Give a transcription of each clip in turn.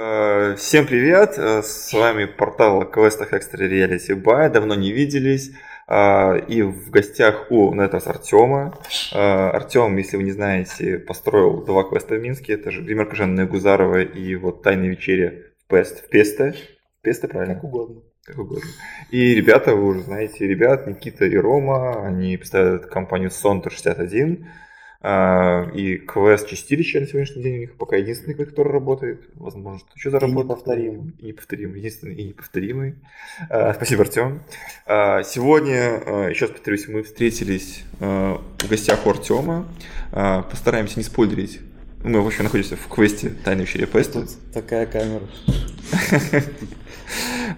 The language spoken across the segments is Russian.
Э, всем привет! Э, с вами портал Quest Extra Reality Buy. Давно не виделись. Э, и в гостях у Нетас Артема. Артем, если вы не знаете, построил два квеста в Минске. Это же ремарка Жанны Гузарова и вот Тайная вечеря в Пест, в Песте. Песте, правильно? Как угодно. Как угодно. И ребята, вы уже знаете, ребят, Никита и Рома, они представляют компанию Сонтер 61. А, и квест чистилище на сегодняшний день у них пока единственный, который работает. Возможно, что еще заработает. И неповторимый. И неповторимый. Единственный и неповторимый. А, спасибо, Артем. А, сегодня, еще раз повторюсь, мы встретились в гостях у Артема. Постараемся не спойлерить мы вообще находимся в квесте Тайной вечеря Песта. Тут такая камера.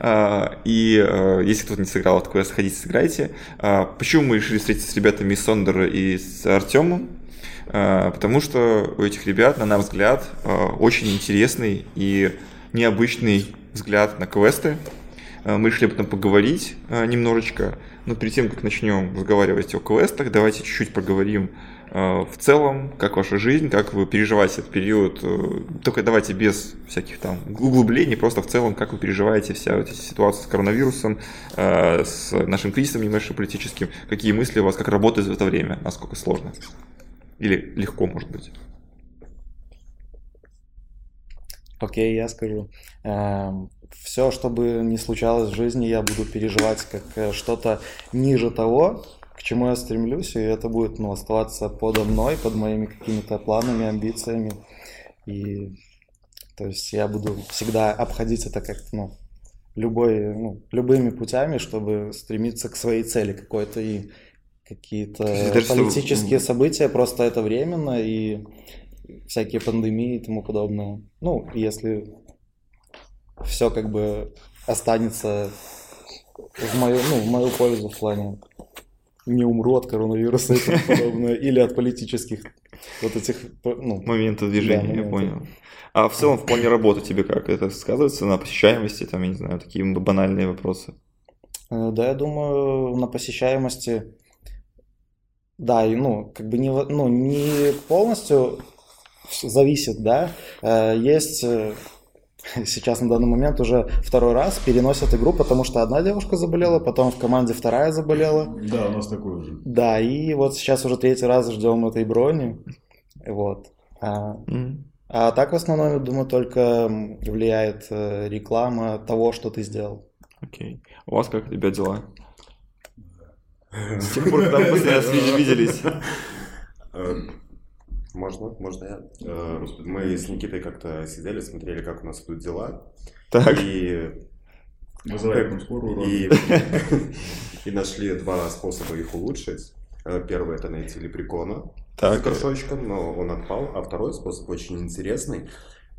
И если кто-то не сыграл этот квест, ходите, сыграйте. Почему мы решили встретиться с ребятами из Сондера и с Артемом? Э, потому что у этих ребят, на наш взгляд, э, очень интересный и необычный взгляд на квесты. Э, мы решили об этом поговорить немножечко, но перед тем, как начнем разговаривать о квестах, давайте чуть-чуть поговорим в целом, как ваша жизнь, как вы переживаете этот период, только давайте без всяких там углублений, просто в целом, как вы переживаете вся эта ситуация с коронавирусом, с нашим кризисом немножко политическим, какие мысли у вас, как работать в это время, насколько сложно. Или легко, может быть? Окей, okay, я скажу. Эм, Все, что бы ни случалось в жизни, я буду переживать как э, что-то ниже того, к чему я стремлюсь, и это будет ну, оставаться подо мной, под моими какими-то планами, амбициями. И то есть я буду всегда обходить это как ну, любой, ну, любыми путями, чтобы стремиться к своей цели какой-то и какие-то политические что... события, просто это временно, и всякие пандемии и тому подобное. Ну, если все как бы останется в мою, ну, в мою пользу в плане не умру от коронавируса и тому подобное, или от политических вот этих ну, моментов движения, да, я понял. А в целом в плане работы тебе как? Это сказывается на посещаемости, там, я не знаю, такие банальные вопросы? Э, да, я думаю, на посещаемости да, и ну, как бы не, ну, не полностью зависит, да. Э, есть э, сейчас на данный момент уже второй раз переносят игру, потому что одна девушка заболела, потом в команде вторая заболела. Да, у нас такое же. Да, и вот сейчас уже третий раз ждем этой брони. Вот. А, mm. а так в основном, я думаю, только влияет э, реклама того, что ты сделал. Окей. Okay. У вас как, ребят, дела? С тех пор, когда мы последний раз виделись. Э, можно, можно я? Э, мы с Никитой как-то сидели, смотрели, как у нас идут дела. Так. И Вызываем скорую и, и нашли два способа их улучшить. Э, первый это найти лепрекона так. с горшочком, но он отпал. А второй способ очень интересный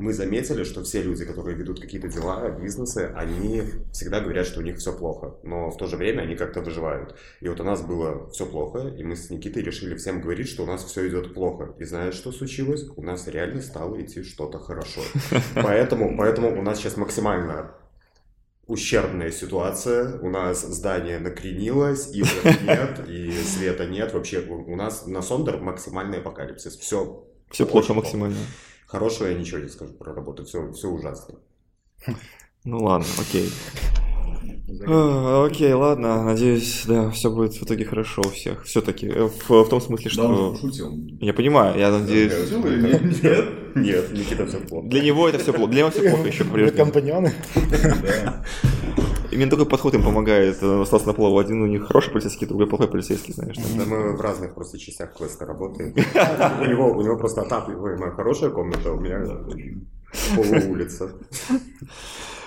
мы заметили, что все люди, которые ведут какие-то дела, бизнесы, они всегда говорят, что у них все плохо, но в то же время они как-то выживают. И вот у нас было все плохо, и мы с Никитой решили всем говорить, что у нас все идет плохо. И знаешь, что случилось? У нас реально стало идти что-то хорошо. Поэтому, поэтому у нас сейчас максимально ущербная ситуация. У нас здание накренилось, и нет, и света нет. Вообще у нас на Сондер максимальный апокалипсис. Все, все плохо максимально. Хорошего я ничего не скажу про работу, все, все ужасно. Ну ладно, окей. А, окей, ладно, надеюсь, да, все будет в итоге хорошо у всех. Все-таки, э, в, в том смысле, что... Да, он шутил. Я понимаю, я надеюсь... Нет, нет, Никита все плохо. Для него это все плохо, для него все плохо еще по-прежнему. компаньоны. Именно такой подход им помогает э, остался на плаву. Один у них хороший полицейский, другой плохой полицейский, знаешь. Да мы в разных просто частях квеста работаем. У него, у него просто отапливаемая хорошая комната, у меня полуулица.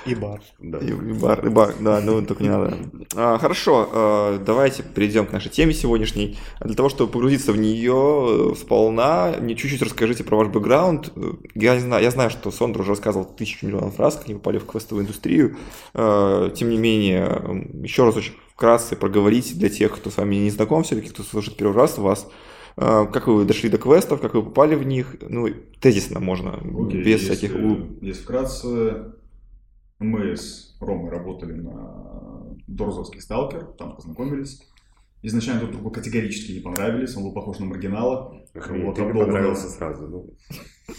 И бар. Да. И, и бар, и бар, да, ну только не надо. А, хорошо, а, давайте перейдем к нашей теме сегодняшней. Для того, чтобы погрузиться в нее э, сполна, мне чуть-чуть расскажите про ваш бэкграунд. Я, не знаю, я знаю, что Сондра уже рассказывал тысячу миллионов раз, как они попали в квестовую индустрию. А, тем не менее, еще раз очень вкратце проговорить для тех, кто с вами не знаком, все-таки кто слушает первый раз вас, как вы дошли до квестов, как вы попали в них, ну, тезисно можно, okay, без если, всяких... Если вкратце, мы с Ромой работали на Дорзовский сталкер, там познакомились. Изначально друг другу категорически не понравились, он был похож на маргинала. Ах, вот, ты понравился сразу, ну.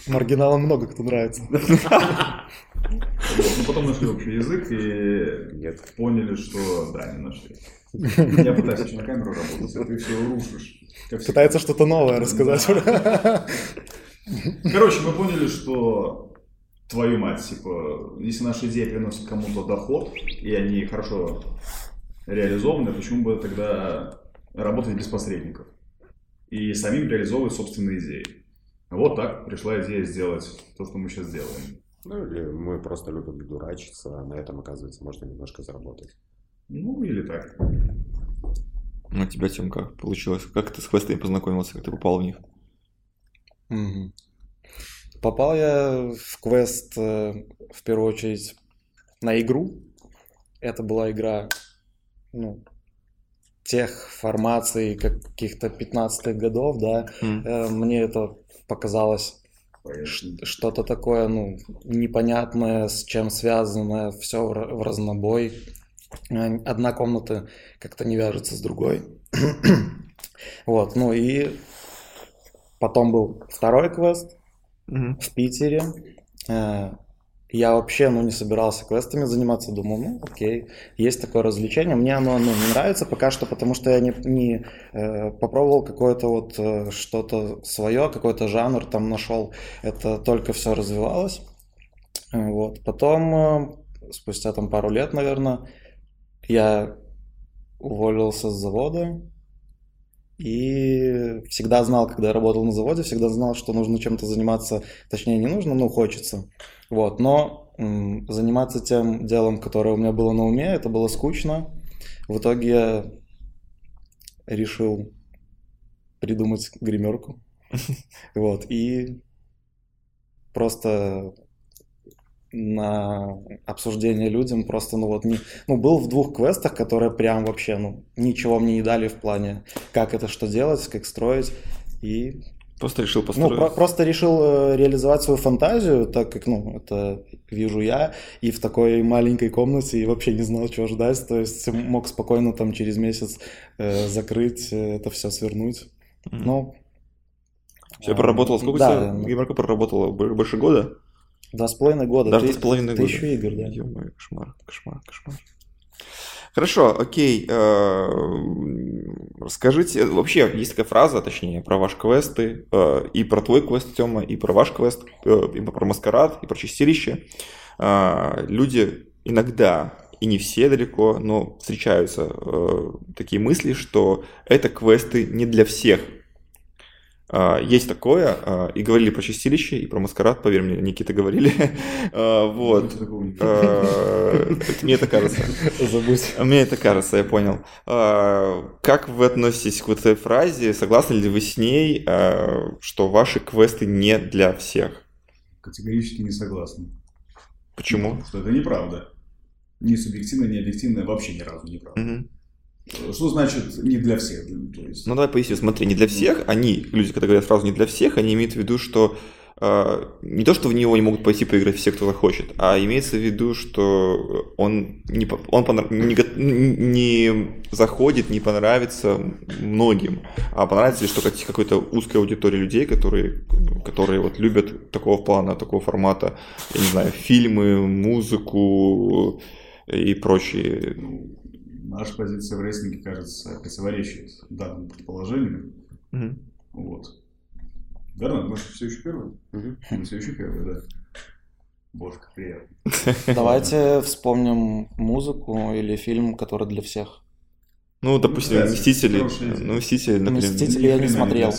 Маргиналам много кто нравится. Вот, ну, потом нашли общий язык и Нет. поняли, что да, не нашли. Я пытаюсь еще на камеру работать, а ты все рушишь. Пытается что-то новое рассказать. Короче, мы поняли, что твою мать, типа, если наша идея приносит кому-то доход, и они хорошо реализованы, почему бы тогда работать без посредников? И самим реализовывать собственные идеи. Вот так пришла идея сделать то, что мы сейчас делаем. Ну, или мы просто любим дурачиться, а на этом, оказывается, можно немножко заработать. Ну, или так. Ну, у тебя, Тём, как получилось? Как ты с квестами познакомился, как ты попал в них? Мгм. Попал я в квест э, в первую очередь на игру. Это была игра, ну, тех формаций каких-то 15-х годов, да. Э, Мне это показалось что-то такое, ну, непонятное, с чем связано, все в разнобой. Э, Одна комната как-то не вяжется с другой. Вот, ну и потом был второй квест Мгм. в Питере. Э, Я вообще, ну, не собирался квестами заниматься, думал, ну, окей, есть такое развлечение. Мне оно, ну, не нравится пока что, потому что я не, не, э, попробовал какое-то вот э, что-то свое, какой-то жанр там нашел. Это только все развивалось. Э, Вот. Потом, э, спустя там пару лет, наверное, я уволился с завода и всегда знал, когда я работал на заводе, всегда знал, что нужно чем-то заниматься, точнее не нужно, но хочется. Вот, но м, заниматься тем делом, которое у меня было на уме, это было скучно. В итоге я решил придумать гримерку. Вот, и просто на обсуждение людям просто, ну вот, не, ну, был в двух квестах, которые прям вообще, ну, ничего мне не дали в плане, как это что делать, как строить, и Просто решил ну, построить. про- просто решил э, реализовать свою фантазию, так как, ну, это вижу я, и в такой маленькой комнате, и вообще не знал, чего ждать, то есть мог спокойно там через месяц э, закрыть, э, это все свернуть. Мгм. Ну, Все проработало, сколько да, у тебя ну? Бо- Больше года? Два с половиной года. Даже Ты- два с половиной года. Тысячу игр, да. Ё-моё, кошмар, кошмар, кошмар. Хорошо, окей. э, Расскажите, вообще есть такая фраза, точнее, про ваши квесты, э, и про твой квест, Тёма, и про ваш квест, э, и про маскарад, и про чистилище. Люди иногда, и не все далеко, но встречаются такие мысли, что это квесты не для всех. А, Есть такое, а, и говорили про чистилище, и про маскарад, поверь мне, Никита говорили. А, Вот. Мне это кажется. Забудь. Мне это кажется, я понял. Как вы относитесь к этой фразе? Согласны ли вы с ней, что ваши квесты не для всех? Категорически не согласен. Почему? Потому что это неправда. Ни субъективно, ни объективно, вообще ни разу неправда. Мгм. Что значит не для всех? Ну давай поясню, смотри, не для всех, они, люди, когда говорят фразу не для всех, они имеют в виду, что э, не то, что в него не могут пойти поиграть все, кто захочет, а имеется в виду, что он не, он понрав- не, не заходит, не понравится многим, а понравится лишь только какой-то узкой аудитории людей, которые, которые вот любят такого плана, такого формата, я не знаю, фильмы, музыку и прочие. Наша позиция в рейсинге, кажется, противоречит данному предположению. Мгм. Вот. Верно? Мы же все еще первые? Мгм. Мы все еще первые, да. Боже, как приятно. Давайте вспомним музыку или фильм, который для всех. Ну, допустим, «Мстители». Ну, «Мстители», например. «Мстители» я не смотрел.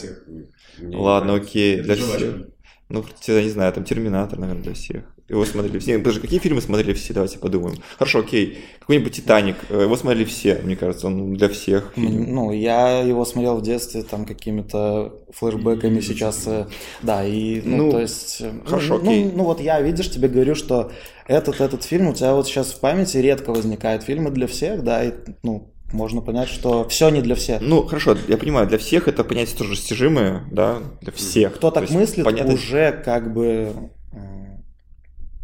Ладно, окей, для всех. Ну, я не знаю, там «Терминатор», наверное, для всех. Его смотрели все. Подожди, какие фильмы смотрели все? Давайте подумаем. Хорошо, окей. Какой-нибудь «Титаник». Э, Его смотрели все, мне кажется, он для всех. фильм. Ну, я его смотрел в детстве, там, какими-то флешбэками сейчас, э, да, и, ну, Ну, то есть... э, хорошо, ну, окей. ну, ну, вот я, видишь, тебе говорю, что этот, этот фильм, у тебя вот сейчас в памяти редко возникают фильмы для всех, да, и, ну, можно понять, что все не для всех. Ну, хорошо, я понимаю, для всех это понятие тоже растяжимое, да, для всех. Кто То так мыслит, понятно- уже как бы, э,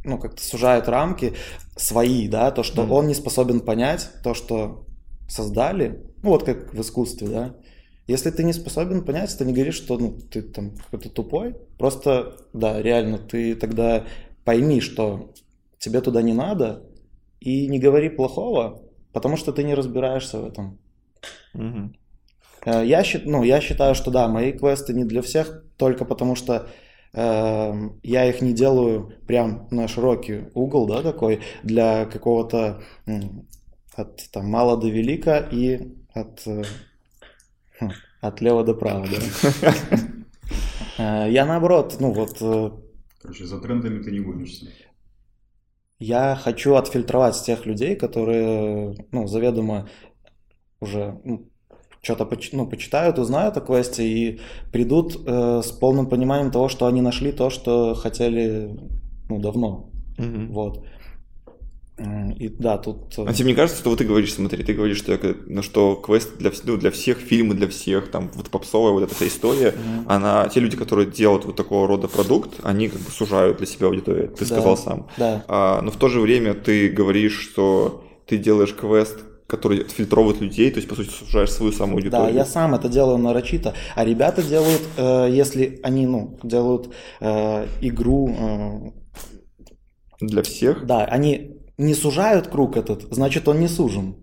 ну, как-то сужает рамки свои, да, то, что Мгм. он не способен понять, то, что создали, ну, вот как в искусстве, да, Если ты не способен понять, ты не говоришь, что ну, ты там какой-то тупой. Просто, да, реально, ты тогда пойми, что тебе туда не надо, и не говори плохого, потому что ты не разбираешься в этом. Угу. Я, ну, я считаю, что да, мои квесты не для всех, только потому что э, я их не делаю прям на широкий угол, да, такой, для какого-то от там, мала до велика и от, э, хм, от лева до права, да. Э, я наоборот, ну вот... Э, Короче, за трендами ты не гонишься. Я хочу отфильтровать тех людей, которые, ну, заведомо уже ну, что-то ну, почитают, узнают о квесте и придут э, с полным пониманием того, что они нашли то, что хотели ну, давно. Угу. Вот. И да, тут... Э, а тебе не кажется, что вот ты говоришь, смотри, ты говоришь, что, ну, что квест для, ну, для всех, фильмы для всех, там, вот попсовая вот эта вся история, mm-hmm. она, те люди, которые делают вот такого рода продукт, они как бы сужают для себя аудиторию, ты да. сказал сам. Да. А, но в то же время ты говоришь, что ты делаешь квест, который отфильтровывает людей, то есть, по сути, сужаешь свою самую аудиторию. Да, я сам это делаю нарочито, а ребята делают, э, если они, ну, делают э, игру... Э, для всех? Да, они не сужают круг этот, значит, он не сужен.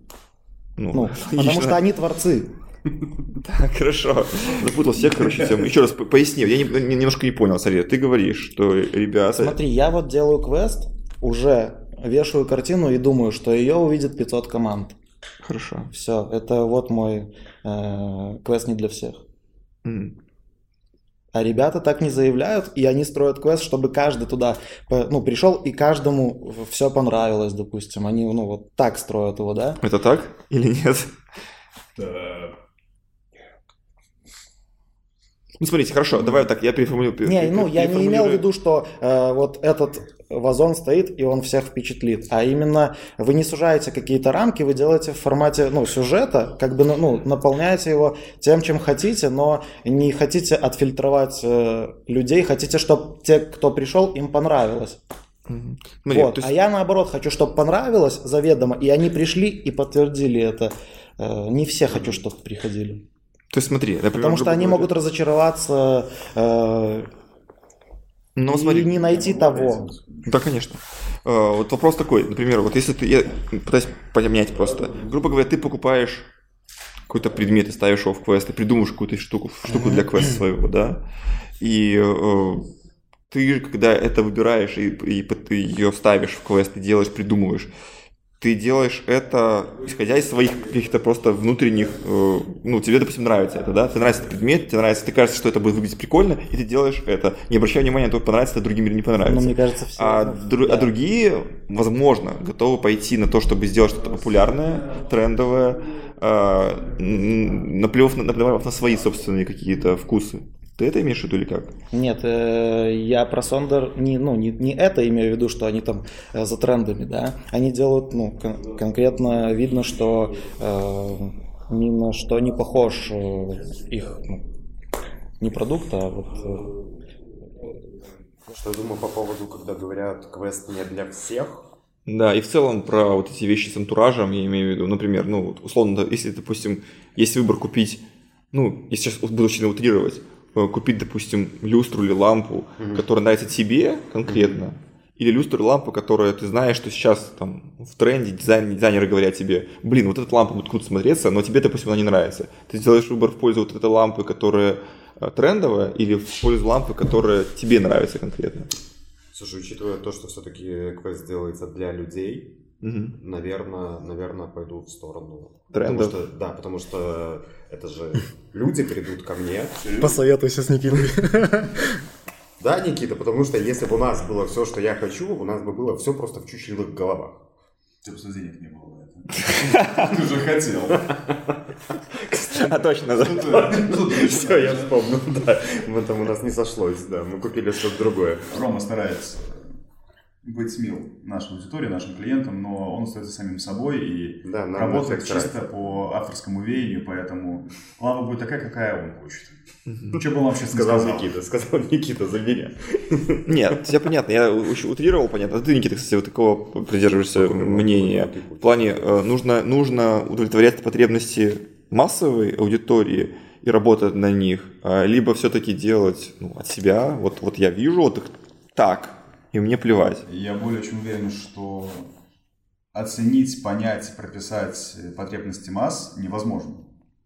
Ну, ну потому что они творцы. Так, хорошо. Запутал всех, короче, тем. Еще раз поясни, я не, немножко не понял, смотри, ты говоришь, что ребята... Смотри, я вот делаю квест, уже вешаю картину и думаю, что ее увидит 500 команд. Хорошо. Все, это вот мой э, квест не для всех. Mm. А ребята так не заявляют, и они строят квест, чтобы каждый туда ну, пришел, и каждому все понравилось, допустим. Они ну, вот так строят его, да? Это так или нет? Да. Ну, смотрите, хорошо, давай так, я переформулирую. Не, ну, я не имел в виду, что э, вот этот вазон стоит, и он всех впечатлит. А именно вы не сужаете какие-то рамки, вы делаете в формате ну, сюжета, как бы ну, наполняете его тем, чем хотите, но не хотите отфильтровать э, людей, хотите, чтобы те, кто пришел, им понравилось. Mm-hmm. вот. есть... А я наоборот хочу, чтобы понравилось заведомо, и они пришли и подтвердили это. Э, не все хочу, чтобы приходили. То есть смотри, например, потому что они могут разочароваться э, но, смотри, и не найти того. Да, конечно. Э, вот вопрос такой, например, вот если ты, я пытаюсь понять просто, грубо говоря, ты покупаешь какой-то предмет и ставишь его в квест, ты придумаешь какую-то штуку, штуку для квеста своего, да, и э, ты, когда это выбираешь и, и, и ее ставишь в квест, и делаешь, придумываешь, ты делаешь это, исходя из своих каких-то просто внутренних, э, ну, тебе, допустим, нравится это, да, тебе нравится этот предмет, тебе нравится, ты кажется, что это будет выглядеть прикольно, и ты делаешь это, не обращая внимания на то, понравится это другим или не понравится. Но мне кажется, все. А, дру, а другие, возможно, готовы пойти на то, чтобы сделать что-то популярное, трендовое, э, наплевав, наплевав на свои собственные какие-то вкусы. Ты это имеешь в виду или как? Нет, э, я про Сондер не, ну, не, не это имею в виду, что они там э, за трендами, да. Они делают, ну, кон- конкретно видно, что э, ни на что не похож э, их, ну, не продукт, а вот... Что я думаю по поводу, когда говорят квест не для всех, да, и в целом про вот эти вещи с антуражем я имею в виду, например, ну, условно, если, допустим, есть выбор купить, ну, я сейчас буду очень утрировать, купить, допустим, люстру или лампу, mm-hmm. которая нравится тебе конкретно, mm-hmm. или люстру или лампу, которая ты знаешь, что сейчас там в тренде дизайн, дизайнеры говорят тебе, блин, вот эта лампа будет круто смотреться, но тебе, допустим, она не нравится. Ты сделаешь выбор в пользу вот этой лампы, которая э, трендовая, или в пользу лампы, которая тебе нравится конкретно. Слушай, учитывая то, что все-таки квест делается для людей, Угу. Наверное, наверное, пойду в сторону. Трендов. Потому что, да, потому что это же люди придут ко мне. Посоветуйся с Никитой. Да, Никита, потому что если бы у нас было все, что я хочу, у нас бы было все просто в чучелевых головах. Тебе просто денег не было на это. Ты же хотел. А точно, да. Все, я вспомнил, да. Мы там у нас не сошлось, да. Мы купили что-то другое. Рома старается быть мил нашей аудитории, нашим клиентам, но он остается самим собой и да, работает чисто по авторскому веянию, поэтому лава будет такая, какая он хочет. Ну, что бы он вообще сказал? Сказал Никита, сказал Никита за меня. Нет, все понятно, я утрировал, понятно. А ты, Никита, кстати, вот такого придерживаешься мнения. В плане, э, нужно, нужно удовлетворять потребности массовой аудитории и работать на них, а, либо все-таки делать ну, от себя. Вот, вот я вижу вот их так, и мне плевать. Я более чем уверен, что оценить, понять, прописать потребности масс невозможно.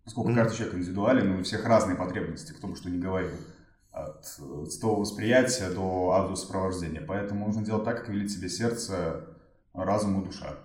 Поскольку mm-hmm. каждый человек индивидуален, и у всех разные потребности, кто бы что ни говорил. От цветового восприятия до аудиосопровождения. Поэтому нужно делать так, как велит себе сердце, разум и душа.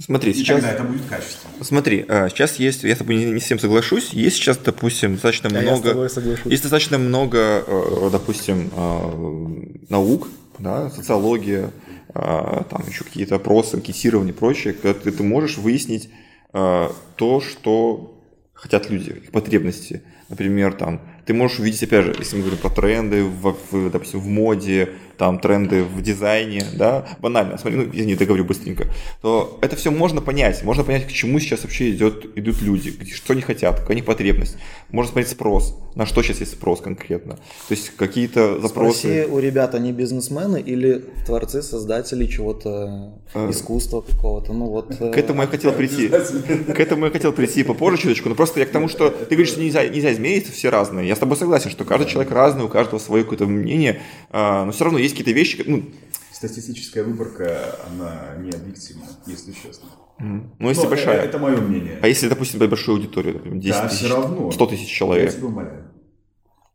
Смотри, и сейчас... тогда это будет качественно. Смотри, а, сейчас есть, я с тобой не, не всем соглашусь, есть сейчас, допустим, достаточно А я с много... тобой соглашусь. Есть достаточно много, э, допустим, э, наук, да, социология, э, там еще какие-то опросы, анкетирование и прочее, когда ты, ты можешь выяснить э, то, что хотят люди, их потребности. Например, там, ты можешь увидеть, опять же, если мы говорим про тренды, в, в, допустим, в моде, там, тренды в дизайне, да, банально, смотри, ну, я не договорю быстренько, то это все можно понять, можно понять, к чему сейчас вообще идет, идут люди, что они хотят, какая у них потребность. Можно смотреть спрос, на что сейчас есть спрос конкретно. То есть какие-то запросы... Спроси у ребят, они бизнесмены или творцы, создатели чего-то, Э, искусства какого-то, ну вот... К этому я хотел прийти. К этому я хотел прийти попозже чуточку, но просто я к тому, что ты говоришь, что нельзя, нельзя измерить, все разные. Я с тобой согласен, что каждый человек разный, у каждого свое какое-то мнение, а, но все равно есть какие-то вещи, ну, Статистическая выборка, она не объективна, если честно. ну если Но большая. Это, это мое мнение. А если, допустим, большую аудиторию, например, 10 да, тысяч, все равно. 100 тысяч Я человек. тебя умоляю.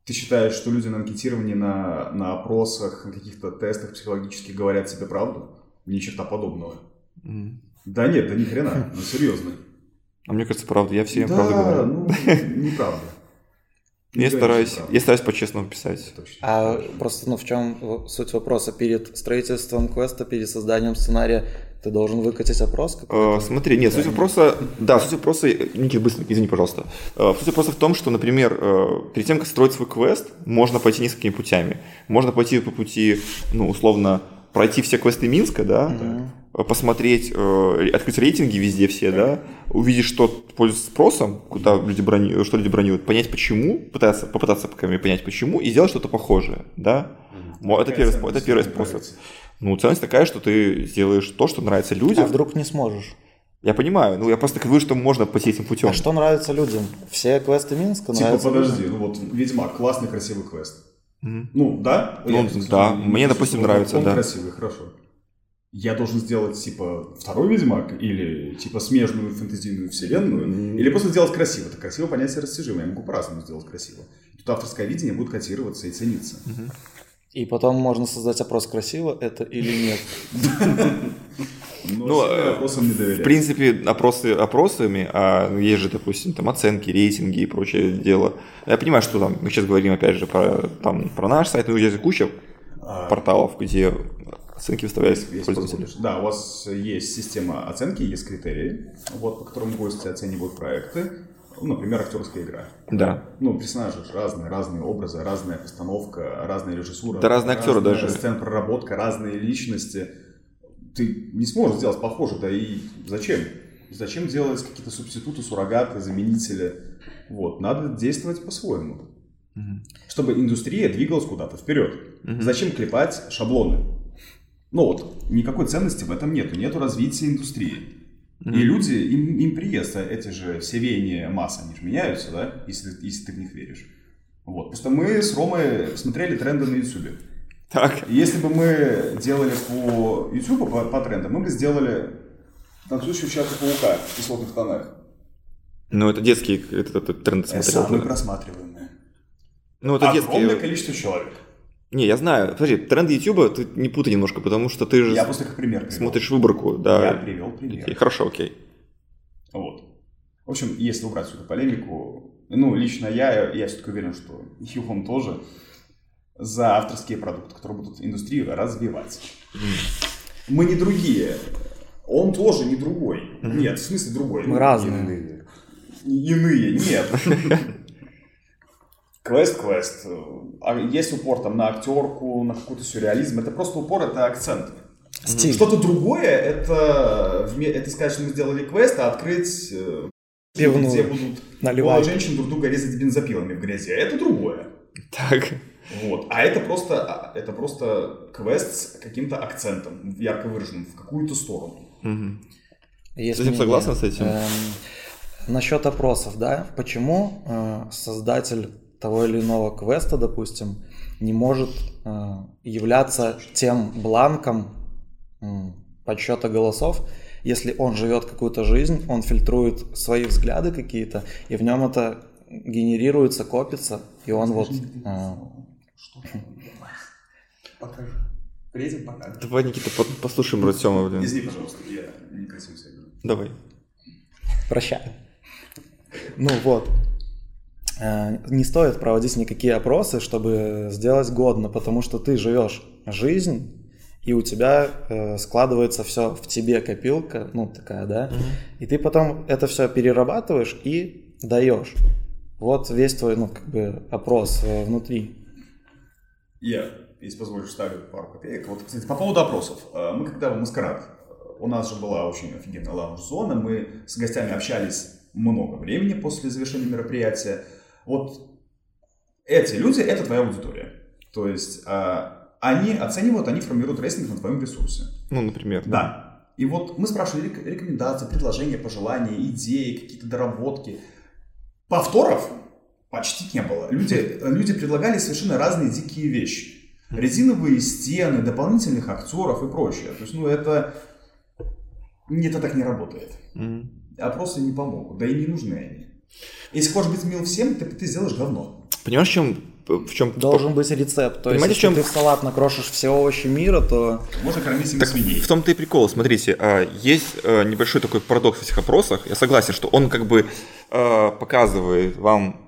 Ты считаешь, что люди на анкетировании, на, на опросах, на каких-то тестах психологически говорят себе правду? Ни черта подобного. М. Да нет, да ни хрена, ну серьезно. А мне кажется, правда, я всем да, правду говорю. ну, неправда. Я стараюсь, я стараюсь по-честному писать. А просто, ну, в чем суть вопроса? Перед строительством квеста, перед созданием сценария ты должен выкатить опрос Э? Смотри, нет, суть вопроса, да, суть вопроса, Никит, быстро, извини, пожалуйста. Э, Суть вопроса в том, что, например, э, перед тем, как строить свой квест, можно пойти несколькими путями. Можно пойти по пути, ну, условно, пройти все квесты Минска, да, Мгм. Посмотреть, э, открыть рейтинги везде все, да, увидеть, что пользуется спросом, куда люди брони, что люди бронируют, понять почему, пытаться, попытаться по крайней мере, понять почему и сделать что-то похожее, да. Мо- Это первый, это первый способ. нравится? Ну, ценность такая, что ты сделаешь то, что нравится людям. А вдруг не сможешь? Я понимаю, ну я просто говорю, что можно пойти этим путем. А что нравится людям? Все квесты Минска Типа, нравятся подожди, людям? ну вот Ведьмак, классный, красивый квест. Мгм. Ну, да? Ну, Я, да. не- Мне, не допустим, чувствую, нравится, он да. красивый, хорошо. Я должен сделать, типа, второй Ведьмак или, типа, смежную фэнтезийную вселенную? Или просто сделать красиво? Это красиво понятие растяжимое. Я могу по-разному сделать красиво. Тут авторское видение будет котироваться и цениться. И потом можно создать опрос, красиво это или нет. Но Ну, э, вопросам не В доверяю. принципе, опросы опросами, а есть же, допустим, там оценки, рейтинги и прочее дело. Я понимаю, что там мы сейчас говорим, опять же, про, там, про наш сайт, но есть куча А, порталов, где оценки пользователи. подходишь. Да, у вас есть система оценки, есть критерии, вот, по которым гости оценивают проекты. Ну, например, актерская игра. Да. Ну, персонажи разные, разные образы, разная постановка, разная режиссура. Да разные актеры даже. сцен проработка, разные личности. Ты не сможешь сделать похоже, да и зачем? Зачем делать какие-то субституты, суррогаты, заменители? Вот, надо действовать по-своему. Мгм. Чтобы индустрия двигалась куда-то вперед. Мгм. Зачем клепать шаблоны? Ну вот, никакой ценности в этом нету, нету развития индустрии. И Мгм. люди, им, им приестся эти же все веяния масс, они же меняются, да, если, если ты в них веришь. Вот. Просто мы с Ромой смотрели тренды на Ютубе. Так. Если бы мы делали по Ютубу, по, по трендам, мы бы сделали танцующего Человека-паука в кислотных тонах. Ну, это детский этот, этот тренд Это смотрел. самые да. просматриваемые. Ну, это Огромное детский... количество человек. Не, я знаю. Подожди, тренды Ютуба ты не путай немножко, потому что ты же Я просто как пример привел. смотришь выборку, да. Я привел пример. Окей, Хорошо, окей. Вот. В общем, если убрать всю эту полемику, ну, лично я, я все-таки уверен, что и он тоже за авторские продукты, которые будут индустрию развивать. Мы не другие. Он тоже не другой. Нет, в смысле другой. Мы Ну, разные. Иные. Иные, нет. Квест, квест. А есть упор там на актерку, на какой-то сюрреализм. Это просто упор, это акцент. Стиль. Что-то другое, это, это сказать, что мы сделали квест, а открыть э, Пивную. где будут Наливать. голые женщины друг друга резать бензопилами в грязи. Это другое. Так. Вот. А это просто, а, это просто квест с каким-то акцентом, ярко выраженным, в какую-то сторону. Мгм. Есть С этим согласен с этим? эм, насчет опросов, да, почему э, создатель того или иного квеста, допустим, не может э, являться тем бланком э, подсчета голосов, если он живет какую-то жизнь, он фильтрует свои взгляды какие-то, и в нем это генерируется, копится, и он вот... Э, Покажи. Приедем, покажем. Давай, Никита, послушаем Артема, блин. Извини, пожалуйста, я некрасиво себя Давай. Прощаю. Ну вот. Э, не стоит проводить никакие опросы, чтобы сделать годно, потому что ты живешь жизнь, и у тебя э, складывается все в тебе копилка, ну такая, да, mm-hmm. и ты потом это все перерабатываешь и даешь. Вот весь твой, ну, как бы, опрос э, внутри. Я, если позволишь, ставлю пару копеек. Вот, кстати, по поводу опросов. Э, мы когда в Маскарад, у нас же была очень офигенная лаунж-зона, мы с гостями общались много времени после завершения мероприятия. Вот эти люди — это твоя аудитория. То есть а, они оценивают, они формируют рейтинг на твоем ресурсе. Ну, например. Да. И вот мы спрашивали рекомендации, предложения, пожелания, идеи, какие-то доработки. Повторов почти не было. Люди, люди предлагали совершенно разные дикие вещи. Резиновые стены, дополнительных актеров и прочее. То есть, ну, это... Это так не работает. Опросы не помогут, да и не нужны они. Если хочешь быть мил всем, ты, ты сделаешь говно. Понимаешь, в чем в чем должен быть рецепт. То Понимаете, есть, если в чем... ты в салат накрошишь все овощи мира, то можно кормить им так свиней. В том-то и прикол. Смотрите, а, есть а, небольшой такой парадокс в этих опросах. Я согласен, что он как бы а, показывает вам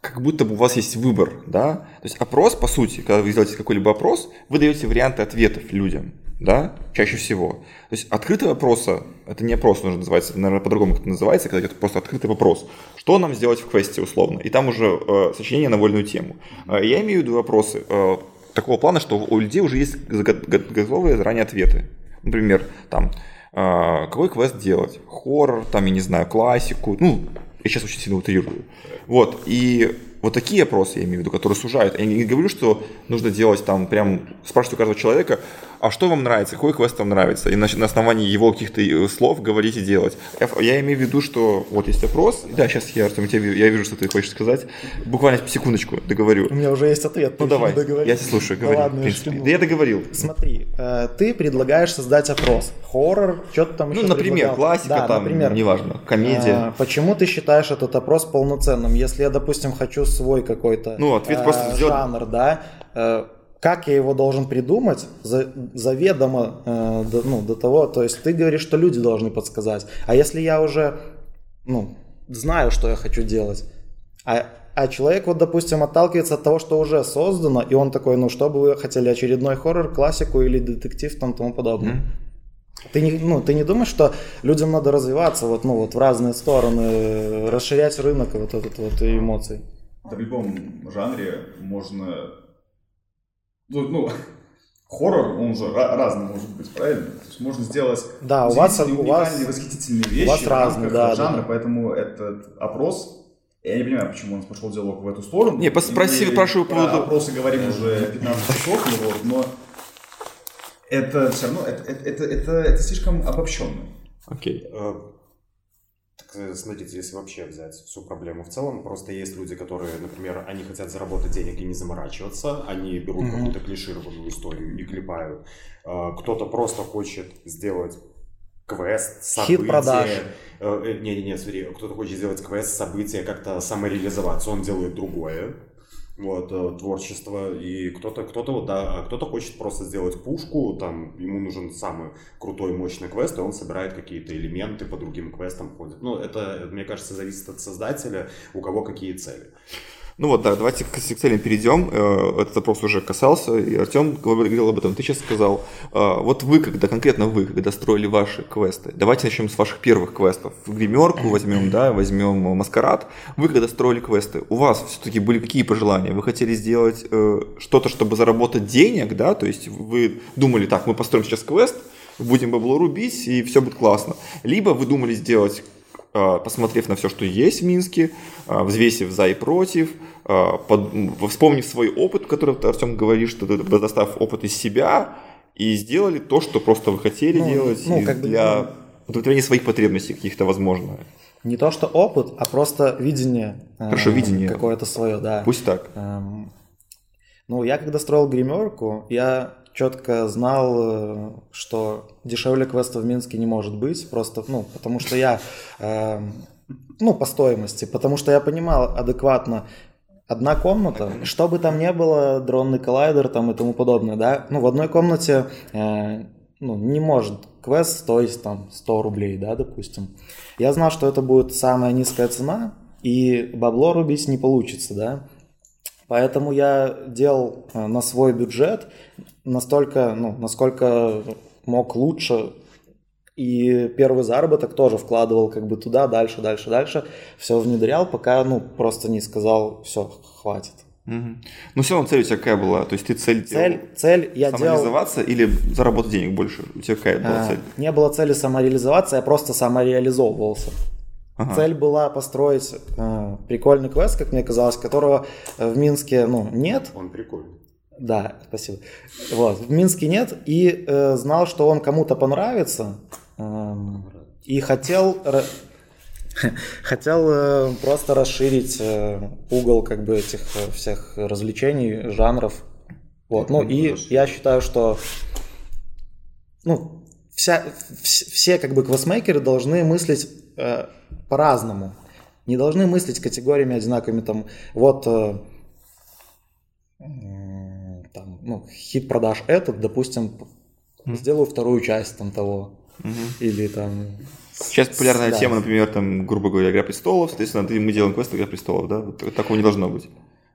как будто бы у вас есть выбор, да? То есть опрос, по сути, когда вы делаете какой-либо опрос, вы даете варианты ответов людям да, чаще всего. То есть открытый вопроса, это не опрос нужно называется, наверное, по-другому как это называется, когда идет просто открытый вопрос. Что нам сделать в квесте условно? И там уже э, сочинение на вольную тему. Э, я имею в виду вопросы э, такого плана, что у людей уже есть готовые заранее ответы. Например, там, э, какой квест делать? Хоррор, там, я не знаю, классику. Ну, я сейчас очень сильно утрирую. Вот, и вот такие опросы, я имею в виду, которые сужают. Я не говорю, что нужно делать там прям, спрашивать у каждого человека, а что вам нравится, какой квест вам нравится, и на, на основании его каких-то э, слов говорить и делать. Я, я имею в виду, что вот есть опрос, да, сейчас я, Артем, я, я вижу, что ты хочешь сказать, буквально секундочку договорю. У меня уже есть ответ. Ну давай, я тебя слушаю, говори. ладно, в Да я договорил. Смотри, э, ты предлагаешь создать опрос. Хоррор, что-то там еще Ну, например, классика да, там, например, неважно, комедия. Э, почему ты считаешь этот опрос полноценным? Если я, допустим, хочу свой какой-то ну, ответ просто э, жанр, да, как я его должен придумать за, заведомо э, до, ну, до того, то есть ты говоришь, что люди должны подсказать, а если я уже ну, знаю, что я хочу делать, а, а человек вот, допустим, отталкивается от того, что уже создано, и он такой, ну, что бы вы хотели, очередной хоррор, классику или детектив, там, тому подобное. Mm-hmm. Ты не, ну, ты не думаешь, что людям надо развиваться вот, ну, вот в разные стороны, расширять рынок вот этот вот эмоций? Да в любом жанре можно ну, ну хоррор, он же разный может быть, правильно? То есть можно сделать да, у вас, у вас, восхитительные вещи у вас разные, да, жанра, да. поэтому этот опрос я не понимаю, почему у нас пошел диалог в эту сторону. Не, спроси, прошу по поводу... опросы говорим уже 15 часов, ну вот, но это все равно, это, это, это, это, это слишком обобщенно. Окей. Okay. Э, смотрите, если вообще взять всю проблему в целом, просто есть люди, которые, например, они хотят заработать денег и не заморачиваться, они берут mm-hmm. какую-то клишированную историю и клепают. А, кто-то просто хочет сделать квест, событие. Хит продаж. Не-не-не, э, смотри, кто-то хочет сделать квест, событие, как-то самореализоваться, он делает другое вот, э, творчество, и кто-то, кто-то, вот, да, а кто-то хочет просто сделать пушку, там, ему нужен самый крутой, мощный квест, и он собирает какие-то элементы по другим квестам ходит. Ну, это, мне кажется, зависит от создателя, у кого какие цели. Ну вот, да, давайте к целям перейдем. Э, этот вопрос уже касался, и Артем говорил об этом, ты сейчас сказал. Э, вот вы, когда, конкретно вы, когда строили ваши квесты, давайте начнем с ваших первых квестов. Гримерку возьмем, да, возьмем маскарад. Вы, когда строили квесты, у вас все-таки были какие пожелания? Вы хотели сделать э, что-то, чтобы заработать денег, да, то есть вы думали, так, мы построим сейчас квест, будем бабло рубить, и все будет классно. Либо вы думали сделать Э, посмотрев на все, что есть в Минске, э, взвесив за и против, э, под, вспомнив свой опыт, который ты, Артем, говоришь, что ты достав опыт из себя, и сделали то, что просто вы хотели ну, делать ну, как для... Бы, удовлетворение своих потребностей каких-то возможно. Не то, что опыт, а просто видение. Хорошо, э, видение. Какое-то свое, да. Пусть так. Эм, ну, я когда строил гримерку, я четко знал, э, что дешевле квеста в Минске не может быть, просто, ну, потому что я, эм, ну, по стоимости, потому что я понимал адекватно, одна комната, что бы там ни было, дронный коллайдер там и тому подобное, да, ну, в одной комнате, э, ну, не может квест стоить там 100 рублей, да, допустим. Я знал, что это будет самая низкая цена, и бабло рубить не получится, да. Поэтому я делал э, на свой бюджет настолько, ну, насколько мог лучше. И первый заработок тоже вкладывал как бы туда, дальше, дальше, дальше. Все внедрял, пока, ну, просто не сказал, все, хватит. Угу. Но все равно цель у тебя какая была? То есть ты цель Цель, делал цель я делал... самореализоваться или заработать денег больше? У тебя какая была А, цель? Не было цели самореализоваться, я просто самореализовывался. Ага. Цель была построить э, прикольный квест, как мне казалось, которого э, в Минске ну, нет. Он прикольный. Да, спасибо. Вот, в Минске нет, и э, знал, что он кому-то понравится, эм, и хотел, хотел э, просто расширить э, угол как бы этих э, всех развлечений, жанров. Вот, ну и я считаю, что ну, вся, вс- все как бы квестмейкеры должны мыслить э, по-разному. Не должны мыслить категориями одинаковыми. Там, вот э, там, ну, хит продаж этот, допустим, сделаю вторую часть там того. Или там... Сейчас популярная Да. тема, например, там, грубо говоря, «Игра престолов», соответственно, ты, мы делаем квест «Игра престолов», да? Вот такого не должно быть,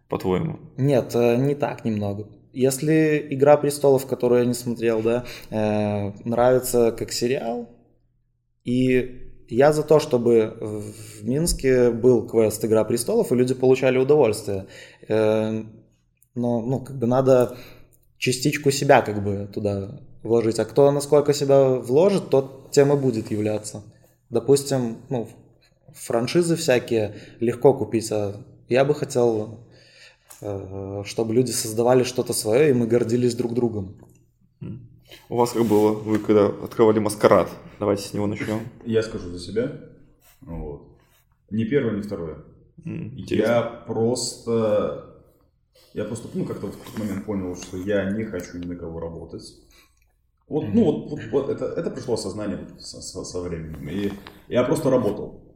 по-твоему. Нет, э, не так немного. Если «Игра престолов», которую я не смотрел, да, э, нравится как сериал, и я за то, чтобы в Минске был квест «Игра престолов», и люди получали удовольствие. Э, но, ну, как бы надо частичку себя как бы туда вложить. А кто насколько себя вложит, тот тем и будет являться. Допустим, ну, франшизы всякие легко купить, а я бы хотел чтобы люди создавали что-то свое, и мы гордились друг другом. У вас как было, вы когда открывали маскарад? Давайте с него начнем. Я скажу за себя. Вот. Ни первое, ни второе. Интересно. Я просто... Я просто, ну, как-то в тот момент понял, что я не хочу ни на кого работать. Вот, ну, вот, вот, вот это, это пришло осознание вот со, со- со временем. И я просто работал.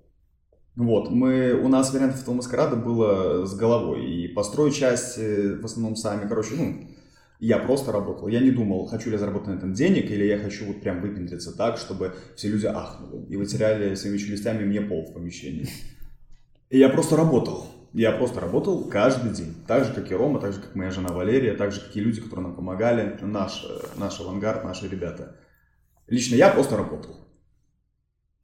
Вот, мы, у нас вариантов этого маскарада было с головой. И построить часть э, в основном сами. Короче, ну, я просто работал. Я не думал, хочу ли я заработать на этом денег, или я хочу вот прям выпендриться так, чтобы все люди ахнули и вытеряли своими челюстями мне пол в помещении. И я просто работал. Я просто работал каждый день. Так же, как и Рома, так же, как моя жена Валерия, так же, как и люди, которые нам помогали, наш, э, наш авангард, наши ребята. Лично я просто работал.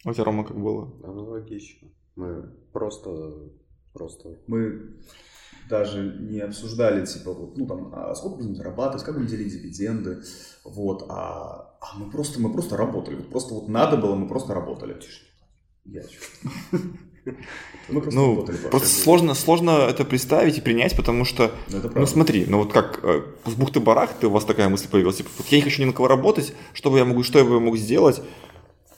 А у тебя, Рома, как было? Аналогично. Мы просто, просто Мы даже не обсуждали, типа, вот, ну, там, а сколько будем зарабатывать, как будем делить дивиденды, вот, а, а мы просто, мы просто работали, вот просто вот надо было, мы просто работали. Я? Мы просто Ну, работали. просто сложно, сложно это представить и принять, потому что, Ну, это ну смотри, ну вот как э, с бухты-барахты у вас такая мысль появилась, типа, вот я не хочу ни на кого работать, что бы я могу, что я бы мог сделать,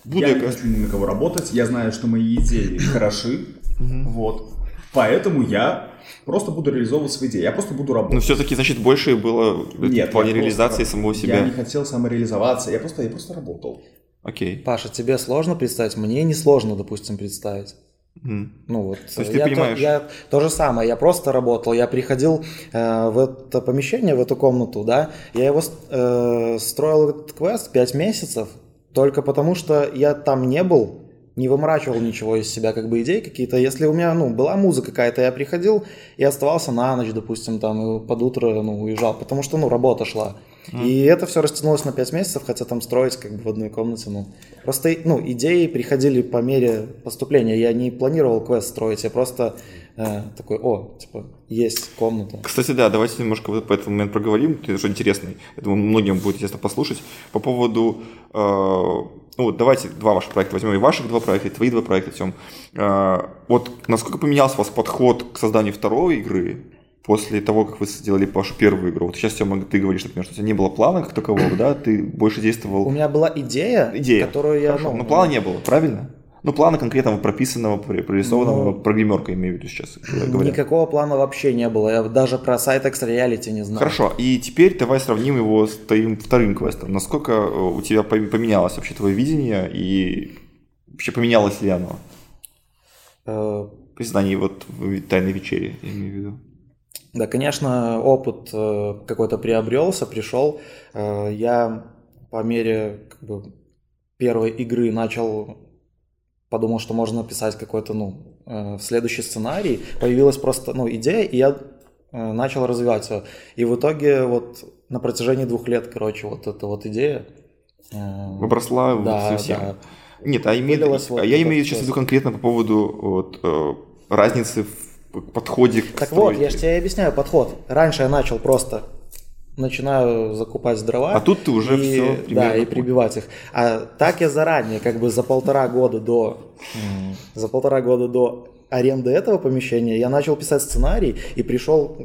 буду Я я, хочу ни на кого работать, я знаю, что мои идеи хороши, вот, поэтому я просто буду реализовывать свои идеи, я просто буду работать. Но все-таки, значит, больше было Нет, в плане я реализации просто- самого Я себя. не хотел самореализоваться, я просто, я просто работал. Окей. Паша, тебе сложно представить? Мне не сложно, допустим, представить. Ну вот, То есть ты я, понимаешь- то, я то же самое, я просто работал, я приходил э, в это помещение, в эту комнату, да, я его э, строил этот квест 5 месяцев, только потому что я там не был, не выморачивал ничего из себя, как бы идей какие-то. Если у меня, ну, была музыка какая-то, я приходил и оставался на ночь, допустим, там, и под утро, ну, уезжал, потому что, ну, работа шла. И это все растянулось на 5 месяцев, хотя там строить как бы в одной комнате, ну, просто, ну, идеи приходили по мере поступления. Я не планировал квест строить, я просто такой, о, типа, есть комната. Кстати, да, давайте немножко вот по этому момент проговорим, это же интересный, я думаю, многим будет интересно послушать. По поводу, э, ну вот давайте два ваших проекта возьмем, и ваших два проекта, и твои два проекта, Тем. Э, вот насколько поменялся у вас подход к созданию второй игры после того, как вы сделали вашу первую игру, вот сейчас, Тёма, ты говоришь, например, что у тебя не было плана как такового, да, ты больше действовал... У меня была идея, идея. которую я... Хорошо, ну, но плана не было, правильно? Ну, плана конкретного прописанного, прорисованного ну, программерка, имею в виду сейчас. Никакого плана вообще не было. Я даже про сайт Extra Reality не знал. Хорошо, и теперь давай сравним его с твоим вторым квестом. Насколько э, у тебя поменялось вообще твое видение и вообще поменялось ли оно? Э... Признание вот тайной вечери, я имею в виду. Да, конечно, опыт э, какой-то приобрелся, пришел. Э, я по мере как бы, первой игры начал подумал, что можно написать какой-то, ну, э, следующий сценарий. Появилась просто, ну, идея, и я э, начал развивать ее. И в итоге вот на протяжении двух лет, короче, вот эта вот идея... Э, Обросла да, совсем. Да. Нет, а, имею, вот я имею сейчас в виду конкретно по поводу вот, э, разницы в подходе к Так стройке. вот, я же тебе объясняю подход. Раньше я начал просто начинаю закупать дрова. А тут ты уже и, все Да, и прибивать их. А так я заранее, как бы за полтора года до, за полтора года до аренды этого помещения я начал писать сценарий и пришел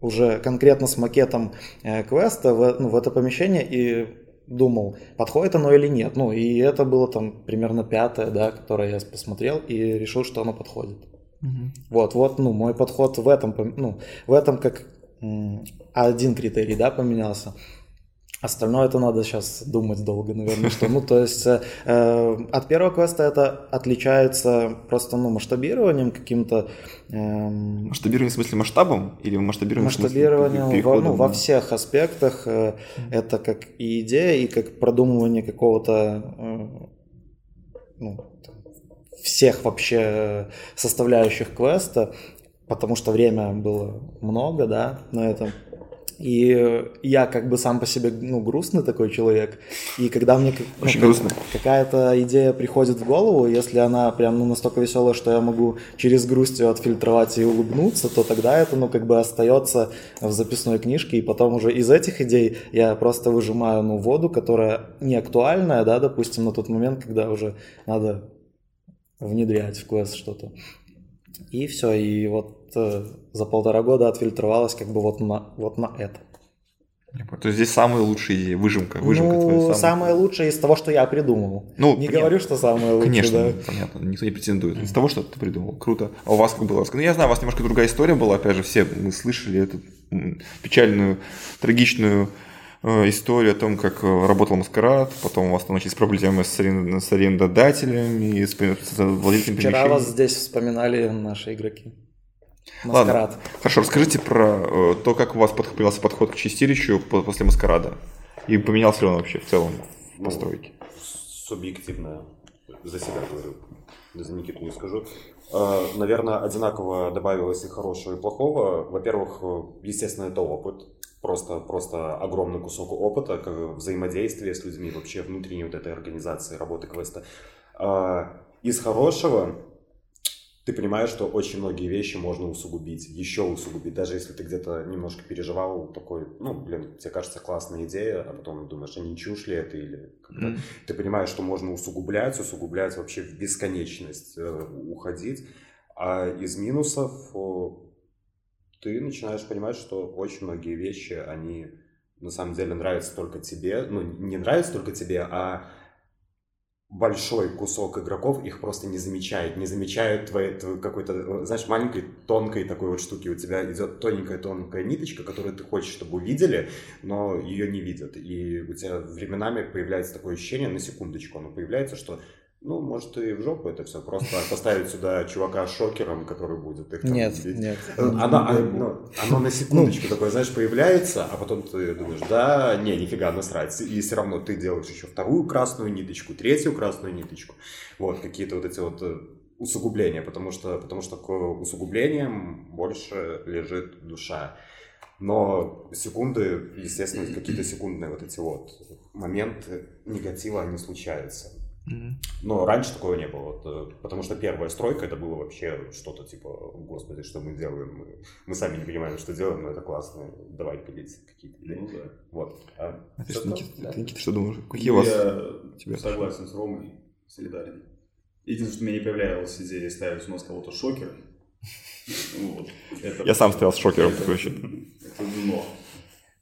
уже конкретно с макетом э, квеста в, ну, в это помещение и думал, подходит оно или нет. Ну, и это было там примерно пятое, да, которое я посмотрел и решил, что оно подходит. Угу. Вот, вот, ну, мой подход в этом, ну, в этом как один критерий, да, поменялся. Остальное это надо сейчас думать долго, наверное, что, ну, то есть э, э, от первого квеста это отличается просто, ну, масштабированием каким-то. Э, масштабирование в смысле масштабом или масштабирование Масштабированием в смысле во, ну, во всех аспектах. Э. Это как и идея, и как продумывание какого-то, э, ну, всех вообще составляющих квеста потому что время было много, да, на этом. И я как бы сам по себе, ну, грустный такой человек. И когда мне грустно. какая-то идея приходит в голову, если она прям ну, настолько веселая, что я могу через грусть ее отфильтровать и улыбнуться, то тогда это, ну, как бы остается в записной книжке. И потом уже из этих идей я просто выжимаю, ну, воду, которая не актуальная, да, допустим, на тот момент, когда уже надо внедрять в квест что-то. И все, и вот за полтора года отфильтровалось как бы вот на, вот на это. То есть здесь самые лучшие идеи, выжимка, выжимка ну, самая... самое лучшее из того, что я придумал. Ну, не понятно. говорю, что самое лучшее. Конечно, да. понятно, никто не претендует. Из того, что ты придумал, круто. А у вас как было? Ну, я знаю, у вас немножко другая история была, опять же, все мы слышали эту печальную, трагичную Э, историю о том, как э, работал Маскарад, потом у вас там начались проблемы с, арен... с арендодателями, с, с владельцем Вчера вас здесь вспоминали наши игроки. Маскарад. Ладно. Хорошо, расскажите про э, то, как у вас поменялся подход к чистилищу после Маскарада. И поменялся ли он вообще в целом в ну, постройке? Ну, субъективно за себя говорю, за Никиту не скажу. Наверное, одинаково добавилось и хорошего, и плохого. Во-первых, естественно, это опыт просто, просто огромный кусок опыта, как взаимодействия с людьми, вообще внутренней вот этой организации, работы квеста. Из хорошего ты понимаешь, что очень многие вещи можно усугубить, еще усугубить, даже если ты где-то немножко переживал такой, ну, блин, тебе кажется классная идея, а потом думаешь, а не чушь ли это? Или mm-hmm. ты понимаешь, что можно усугублять, усугублять вообще в бесконечность, э, уходить, а из минусов ты начинаешь понимать, что очень многие вещи, они на самом деле нравятся только тебе, ну, не нравятся только тебе, а большой кусок игроков их просто не замечает, не замечают твоей, твоей какой-то, знаешь, маленькой, тонкой такой вот штуки. У тебя идет тоненькая-тоненькая ниточка, которую ты хочешь, чтобы увидели, но ее не видят. И у тебя временами появляется такое ощущение, на секундочку оно появляется, что ну, может, и в жопу это все. Просто поставить сюда чувака с шокером, который будет их там Нет, бить. нет. Оно, оно, оно на секундочку ну. такое, знаешь, появляется, а потом ты думаешь, да, не, нифига, насрать. И все равно ты делаешь еще вторую красную ниточку, третью красную ниточку. Вот, какие-то вот эти вот э, усугубления, потому что, потому что к усугублениям больше лежит душа. Но секунды, естественно, какие-то секундные вот эти вот моменты негатива, они случаются. Но раньше такого не было, вот, э, потому что первая стройка это было вообще что-то типа, господи, что мы делаем, мы, мы сами не понимаем, что делаем, но это классно, давай пилить какие-то идеи. Ну, да. Вот. А, а ты, что, Никита, да. Никита, что думаешь? Какие ну, у вас? Я тебя согласен с Ромой, солидарен. Единственное, что мне не появлялась идея ставить у нас кого-то шокер, Вот. Это, я сам стоял с шокером, это, вообще. Это дно.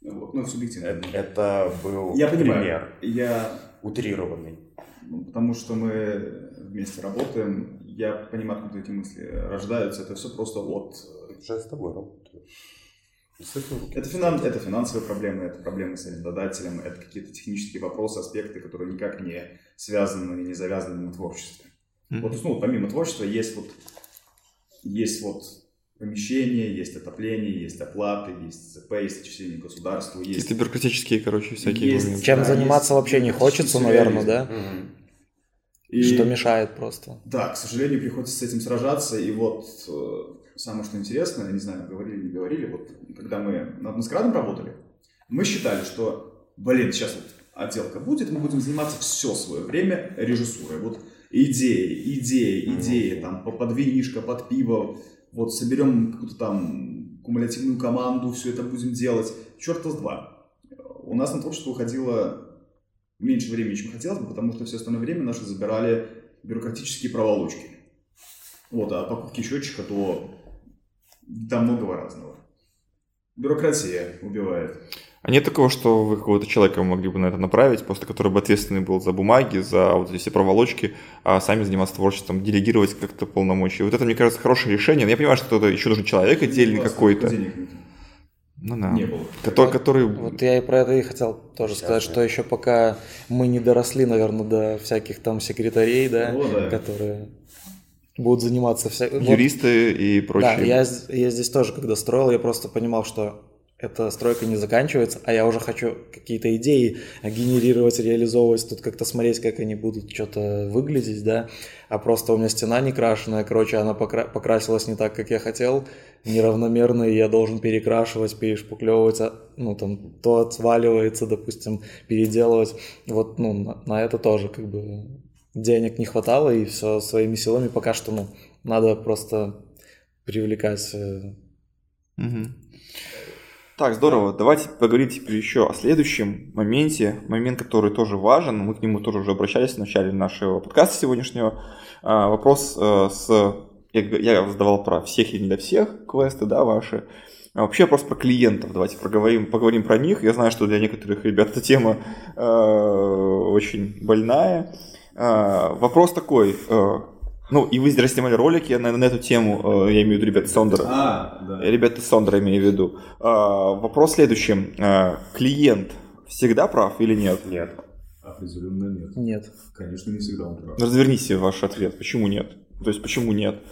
Вот. Ну, субъективно. Это, это был я понимаю, пример. Я... Утрированный. Ну, потому что мы вместе работаем, я понимаю, откуда эти мысли рождаются. Это все просто от... Я с тобой работаю. Это, финанс, это финансовые проблемы, это проблемы с арендодателем, это какие-то технические вопросы, аспекты, которые никак не связаны и не завязаны на творчестве. Mm-hmm. Вот, ну, помимо творчества есть вот, есть вот помещение, есть отопление, есть оплаты, есть ЦП, есть отчисление государству. Есть... Какие-то бюрократические, короче, всякие есть, моменты. Чем да, заниматься есть, вообще не хочется, наверное, да? Угу. И, что мешает просто. Да, к сожалению, приходится с этим сражаться. И вот э, самое что интересное, я не знаю, говорили или не говорили, вот когда мы над маскарадом работали, мы считали, что, блин, сейчас вот отделка будет, мы будем заниматься все свое время режиссурой. Вот идеи, идеи, идеи, там, под винишко, под пиво, вот соберем какую-то там кумулятивную команду, все это будем делать. Черта с два. У нас на творчество уходило меньше времени, чем хотелось бы, потому что все остальное время наше забирали бюрократические проволочки. Вот, а покупки счетчика, то там многого разного. Бюрократия убивает. А нет такого, что вы какого-то человека могли бы на это направить, просто который бы ответственный был за бумаги, за вот эти все проволочки, а сами заниматься творчеством, делегировать как-то полномочия. Вот это, мне кажется, хорошее решение. Но я понимаю, что это еще нужен человек отдельный какой-то. Ну да. Не было. Который, который... Вот я и про это и хотел тоже Сейчас сказать, нет. что еще пока мы не доросли, наверное, до всяких там секретарей, да, О, да. которые будут заниматься вся... юристы вот. и прочие. Да, я, я здесь тоже, когда строил, я просто понимал, что эта стройка не заканчивается, а я уже хочу какие-то идеи генерировать, реализовывать, тут как-то смотреть, как они будут что-то выглядеть, да, а просто у меня стена не крашеная, короче, она покра- покрасилась не так, как я хотел, неравномерно, и я должен перекрашивать, перешпуклевывать, а, ну, там, то отваливается, допустим, переделывать, вот, ну, на, на это тоже, как бы, денег не хватало, и все своими силами пока что, ну, надо просто привлекать. Угу. Так, здорово. Давайте поговорим теперь еще о следующем моменте. Момент, который тоже важен. Мы к нему тоже уже обращались в начале нашего подкаста сегодняшнего. А, вопрос э, с... Я задавал про всех и не для всех квесты, да, ваши. А вообще вопрос про клиентов. Давайте поговорим, поговорим про них. Я знаю, что для некоторых ребят эта тема э, очень больная. Э, вопрос такой. Э, ну, и вы здесь снимали ролики на, на эту тему, э, я имею в виду ребята Сондера. А, да. Ребята Сондера имею в виду. А, вопрос следующий. А, клиент всегда прав или нет? Нет. Определенно нет. Нет. Конечно, не всегда он прав. Разверните ваш ответ. Почему нет? То есть, почему нет?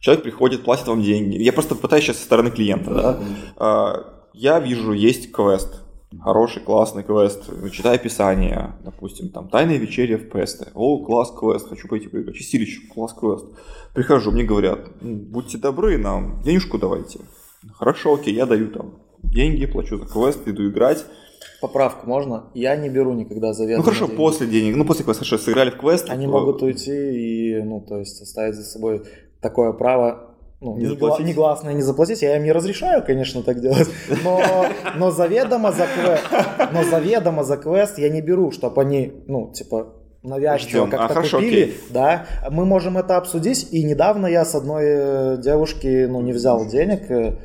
Человек приходит, платит вам деньги. Я просто пытаюсь сейчас со стороны клиента. Да, да? Я вижу, есть квест хороший, классный квест, читай описание, допустим, там, тайная вечеря в Песте, о, класс квест, хочу пойти поиграть, чистилище, класс квест. Прихожу, мне говорят, будьте добры, нам денежку давайте. Хорошо, окей, я даю там деньги, плачу за квест, иду играть. Поправку можно? Я не беру никогда заведомо Ну хорошо, деньги. после денег, ну после квеста, хорошо, сыграли в квест. Они могут уйти и, ну, то есть оставить за собой такое право ну, не заплатить. негласно не заплатить, я им не разрешаю, конечно, так делать, но, но заведомо за квест, но заведомо за квест я не беру, чтобы они, ну, типа, навязчиво как-то а, купили, окей. да, мы можем это обсудить, и недавно я с одной э, девушки, ну, не взял денег, э,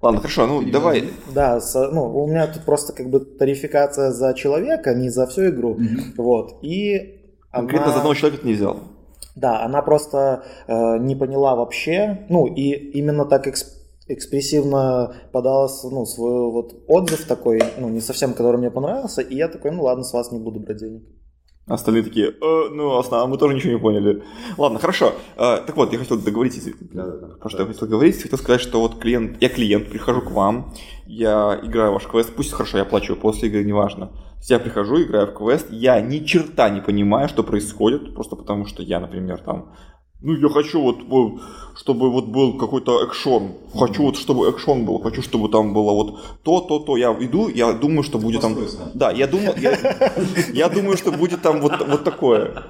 Ладно, хорошо, ну давай. Да, с, ну, у меня тут просто как бы тарификация за человека, не за всю игру. Mm-hmm. Вот. И Конкретно она... за одного человека ты не взял. Да, она просто э, не поняла вообще, ну и именно так эксп экспрессивно подала ну, свой вот отзыв такой, ну не совсем, который мне понравился, и я такой, ну ладно, с вас не буду брать денег. Остальные такие, э, ну, основном мы тоже ничего не поняли. Ладно, хорошо. Э, так вот, я хотел договориться. Да, да, да. Про что да. я хотел говорить? Хотел сказать, что вот клиент, я клиент, прихожу к вам, я играю ваш квест, пусть хорошо, я плачу после игры, неважно. Я прихожу, играю в квест, я ни черта не понимаю, что происходит, просто потому что я, например, там ну, я хочу вот, чтобы вот был какой-то экшон. Хочу вот, чтобы экшон был. Хочу, чтобы там было вот то, то, то. Я иду, я думаю, что будет там... Да, я думаю, я, я думаю, что будет там вот, вот такое.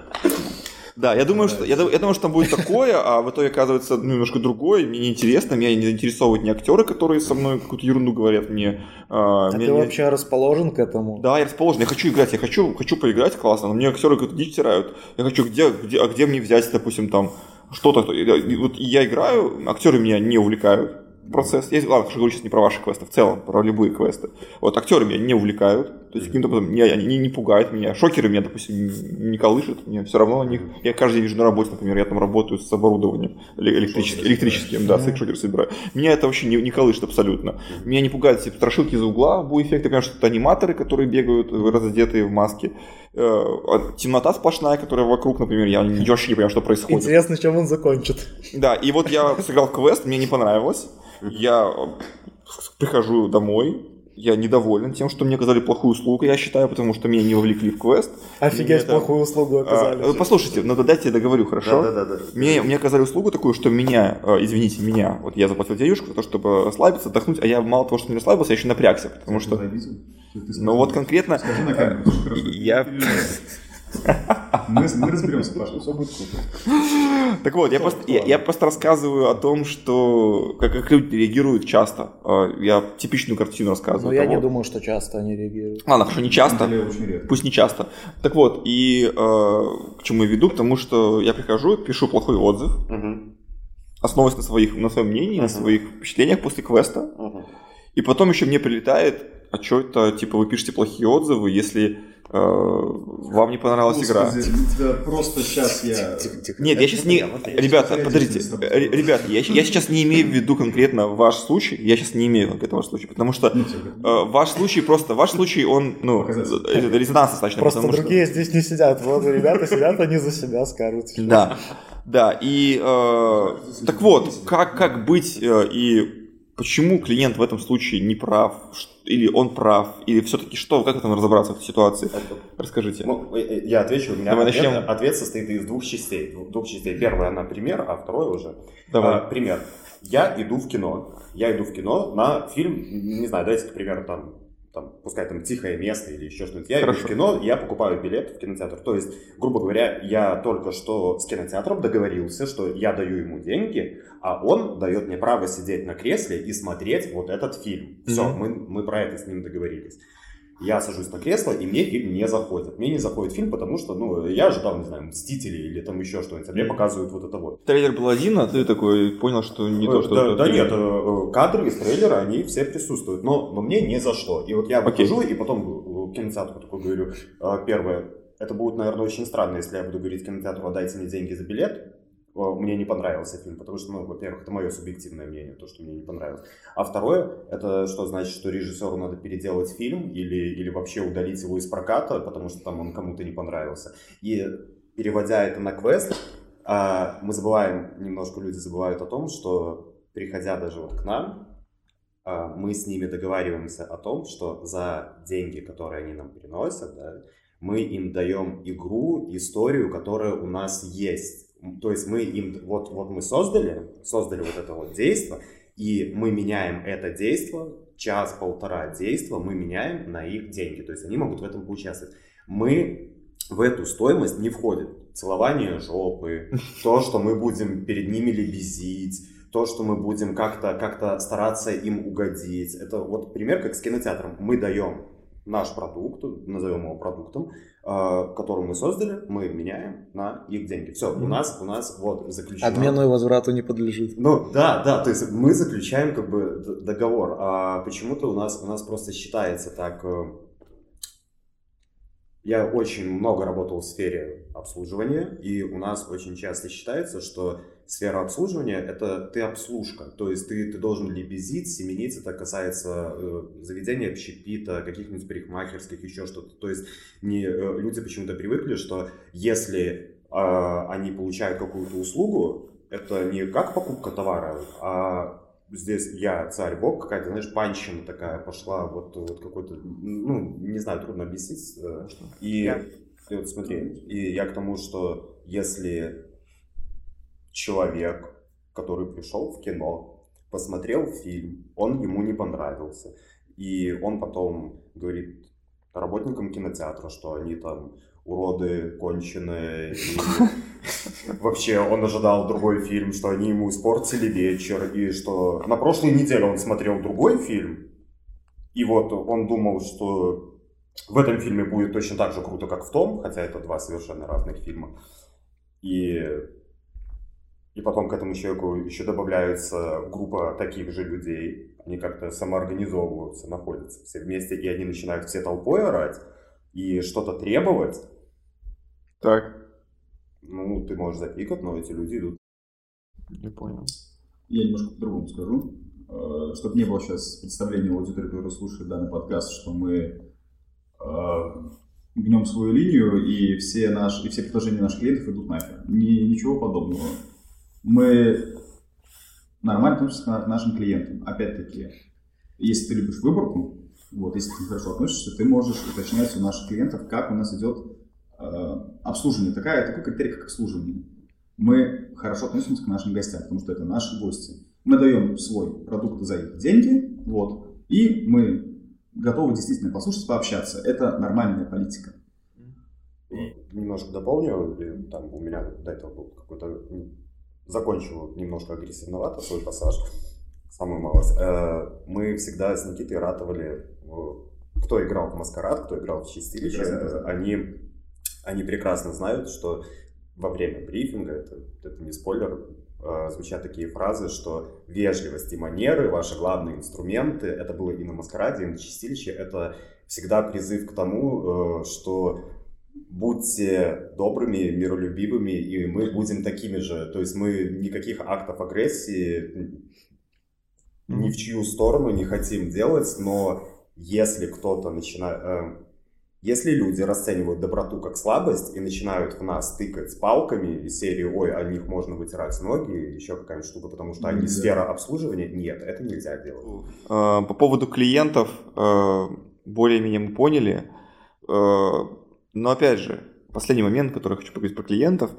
Да, я думаю, что я, я думаю, что там будет такое, а в итоге оказывается ну, немножко другое. Мне неинтересно, меня не заинтересовывают ни актеры, которые со мной какую-то ерунду говорят. Мне, а, а ты не... вообще расположен к этому? Да, я расположен. Я хочу играть, я хочу, хочу поиграть классно, но мне актеры какую-то дичь стирают. Я хочу, где, где, а где мне взять, допустим, там что-то, вот я играю, актеры меня не увлекают, процесс. Я, ладно, что говорю сейчас не про ваши квесты, в целом, про любые квесты. Вот актеры меня не увлекают, то есть каким-то образом не, они не пугают меня. Шокеры меня, допустим, не колышут, мне все равно на них. Я каждый день вижу на работе, например, я там работаю с оборудованием электрическим, электрическим да, с шокер собираю. Меня это вообще не, не колышет абсолютно. Меня не пугают эти страшилки из угла, бу-эффекты, конечно, это аниматоры, которые бегают раздетые в маске. Э, а темнота сплошная, которая вокруг, например, я вообще не понимаю, что происходит. Интересно, чем он закончит. Да, и вот я сыграл квест, мне не понравилось. Я прихожу домой, я недоволен тем, что мне оказали плохую услугу, я считаю, потому что меня не вовлекли в квест. Офигеть, это... плохую услугу оказали. А, послушайте, ну дайте я договорю, хорошо? Да, да, да. да. Мне, мне оказали услугу такую, что меня, э, извините, меня, вот я заплатил денежку за то, чтобы расслабиться, отдохнуть, а я мало того, что не расслабился, я еще напрягся, потому что... Ну вот конкретно... Скажи на камеру. Я... Мы, мы разберемся, Паша, все будет круто. Так вот, я просто, я, я просто рассказываю о том, что как, как люди реагируют часто. А, я типичную картину рассказываю. Ну, я не думаю, что часто они реагируют. Ладно, хорошо, не часто. Пусть не часто. Так вот, и э, к чему я веду? К тому, что я прихожу, пишу плохой отзыв, угу. основываясь на, своих, на своем мнении, угу. на своих впечатлениях после квеста. Угу. И потом еще мне прилетает, а что это, типа, вы пишете плохие отзывы, если вам не понравилась Господи, игра. Тебя просто сейчас я... Нет, я сейчас не... Ребята, подождите. Ребята, я, я сейчас не имею в виду конкретно ваш случай. Я сейчас не имею конкретно ваш случай. Потому что э, ваш случай просто... Ваш случай, он, ну, резонанс достаточно. Просто другие что... здесь не сидят. Вот ребята сидят, они за себя скажут. Да. Да, и э, так вот, как, как быть э, и почему клиент в этом случае не прав, или он прав, или все-таки что, как там разобраться в этой ситуации? Расскажите. Ну, я отвечу, у меня Давай ответ, начнем. ответ состоит из двух частей. Двух частей. Первое на пример, а второе уже. Давай. А, пример. Я иду в кино. Я иду в кино на фильм, не знаю, давайте, к примеру, там там, пускай там тихое место или еще что-нибудь. Я Хорошо. иду в кино, я покупаю билет в кинотеатр. То есть, грубо говоря, я только что с кинотеатром договорился, что я даю ему деньги, а он дает мне право сидеть на кресле и смотреть вот этот фильм. Все, mm-hmm. мы, мы про это с ним договорились. Я сажусь на кресло, и мне фильм не заходит. Мне не заходит фильм, потому что, ну, я ожидал, не знаю, Мстители или там еще что-нибудь, а мне показывают вот это вот. Трейлер был один, а ты такой понял, что не то, что... Да, да нет, э, кадры из трейлера, они все присутствуют, но, но мне не зашло. И вот я выхожу, okay. и потом кинотеатру такой говорю, «А, первое, это будет, наверное, очень странно, если я буду говорить кинотеатру, отдайте мне деньги за билет, мне не понравился фильм, потому что, ну, во-первых, это мое субъективное мнение, то, что мне не понравилось. А второе, это что значит, что режиссеру надо переделать фильм или, или вообще удалить его из проката, потому что там он кому-то не понравился. И переводя это на квест, а, мы забываем, немножко люди забывают о том, что приходя даже вот к нам, а, мы с ними договариваемся о том, что за деньги, которые они нам приносят, да, мы им даем игру, историю, которая у нас есть то есть мы им, вот, вот мы создали, создали вот это вот действие, и мы меняем это действие, час-полтора действия мы меняем на их деньги. То есть они могут в этом поучаствовать. Мы в эту стоимость не входит целование жопы, то, что мы будем перед ними лебезить, то, что мы будем как-то как стараться им угодить. Это вот пример как с кинотеатром. Мы даем наш продукт, назовем его продуктом, э, который мы создали, мы меняем на их деньги. Все, у нас, у нас вот заключено... Обмену и возврату не подлежит. Ну, да, да, то есть мы заключаем как бы договор, а почему-то у нас, у нас просто считается так... Э, я очень много работал в сфере обслуживания, и у нас очень часто считается, что сфера обслуживания – это ты обслужка, то есть ты, ты должен лебезить, семенить, это касается э, заведения общепита, каких-нибудь парикмахерских, еще что-то. То есть не, э, люди почему-то привыкли, что если э, они получают какую-то услугу, это не как покупка товара, а здесь я царь бог, какая-то, знаешь, панщина такая пошла, вот, вот какой-то, ну, не знаю, трудно объяснить. Э, и, я... и вот смотри, и я к тому, что если человек, который пришел в кино, посмотрел фильм, он ему не понравился. И он потом говорит работникам кинотеатра, что они там уроды, конченые. Вообще он ожидал другой фильм, что они ему испортили вечер, и что на прошлой неделе он смотрел другой фильм, и вот он думал, что в этом фильме будет точно так же круто, как в том, хотя это два совершенно разных фильма. И и потом к этому человеку еще добавляется группа таких же людей, они как-то самоорганизовываются, находятся все вместе, и они начинают все толпой орать и что-то требовать. Так. Ну, ты можешь запикать, но эти люди идут. Не понял. Я немножко по-другому скажу. Э, Чтобы не было сейчас представления у аудитории, которая слушает данный подкаст, что мы э, гнем свою линию и все, наши, и все предложения наших клиентов идут нафиг. Ни, ничего подобного. Мы нормально относимся к нашим клиентам. Опять-таки, если ты любишь выборку, вот, если ты хорошо относишься, ты можешь уточнять у наших клиентов, как у нас идет э, обслуживание. Такая, такой критерий, как обслуживание. Мы хорошо относимся к нашим гостям, потому что это наши гости. Мы даем свой продукт за их деньги, вот, и мы готовы действительно послушать, пообщаться. Это нормальная политика. Немножко дополню, там у меня до этого был какой-то... Закончил немножко агрессивновато свой пассаж, самую малость. Э, Мы всегда с Никитой ратовали, э, кто играл в Маскарад, кто играл в Чистилище, они, они прекрасно знают, что во время брифинга, это, это не спойлер, э, звучат такие фразы, что вежливость и манеры, ваши главные инструменты, это было и на Маскараде, и на Чистилище, это всегда призыв к тому, что будьте добрыми, миролюбивыми, и мы будем такими же. То есть мы никаких актов агрессии ни в чью сторону не хотим делать, но если кто-то начинает... если люди расценивают доброту как слабость и начинают в нас тыкать палками из серии «Ой, о них можно вытирать ноги», еще какая-нибудь штука, потому что они Нельзя. сфера обслуживания, нет, это нельзя делать. Э, По поводу клиентов, э, более-менее мы поняли. Но опять же, последний момент, который я хочу поговорить про клиентов.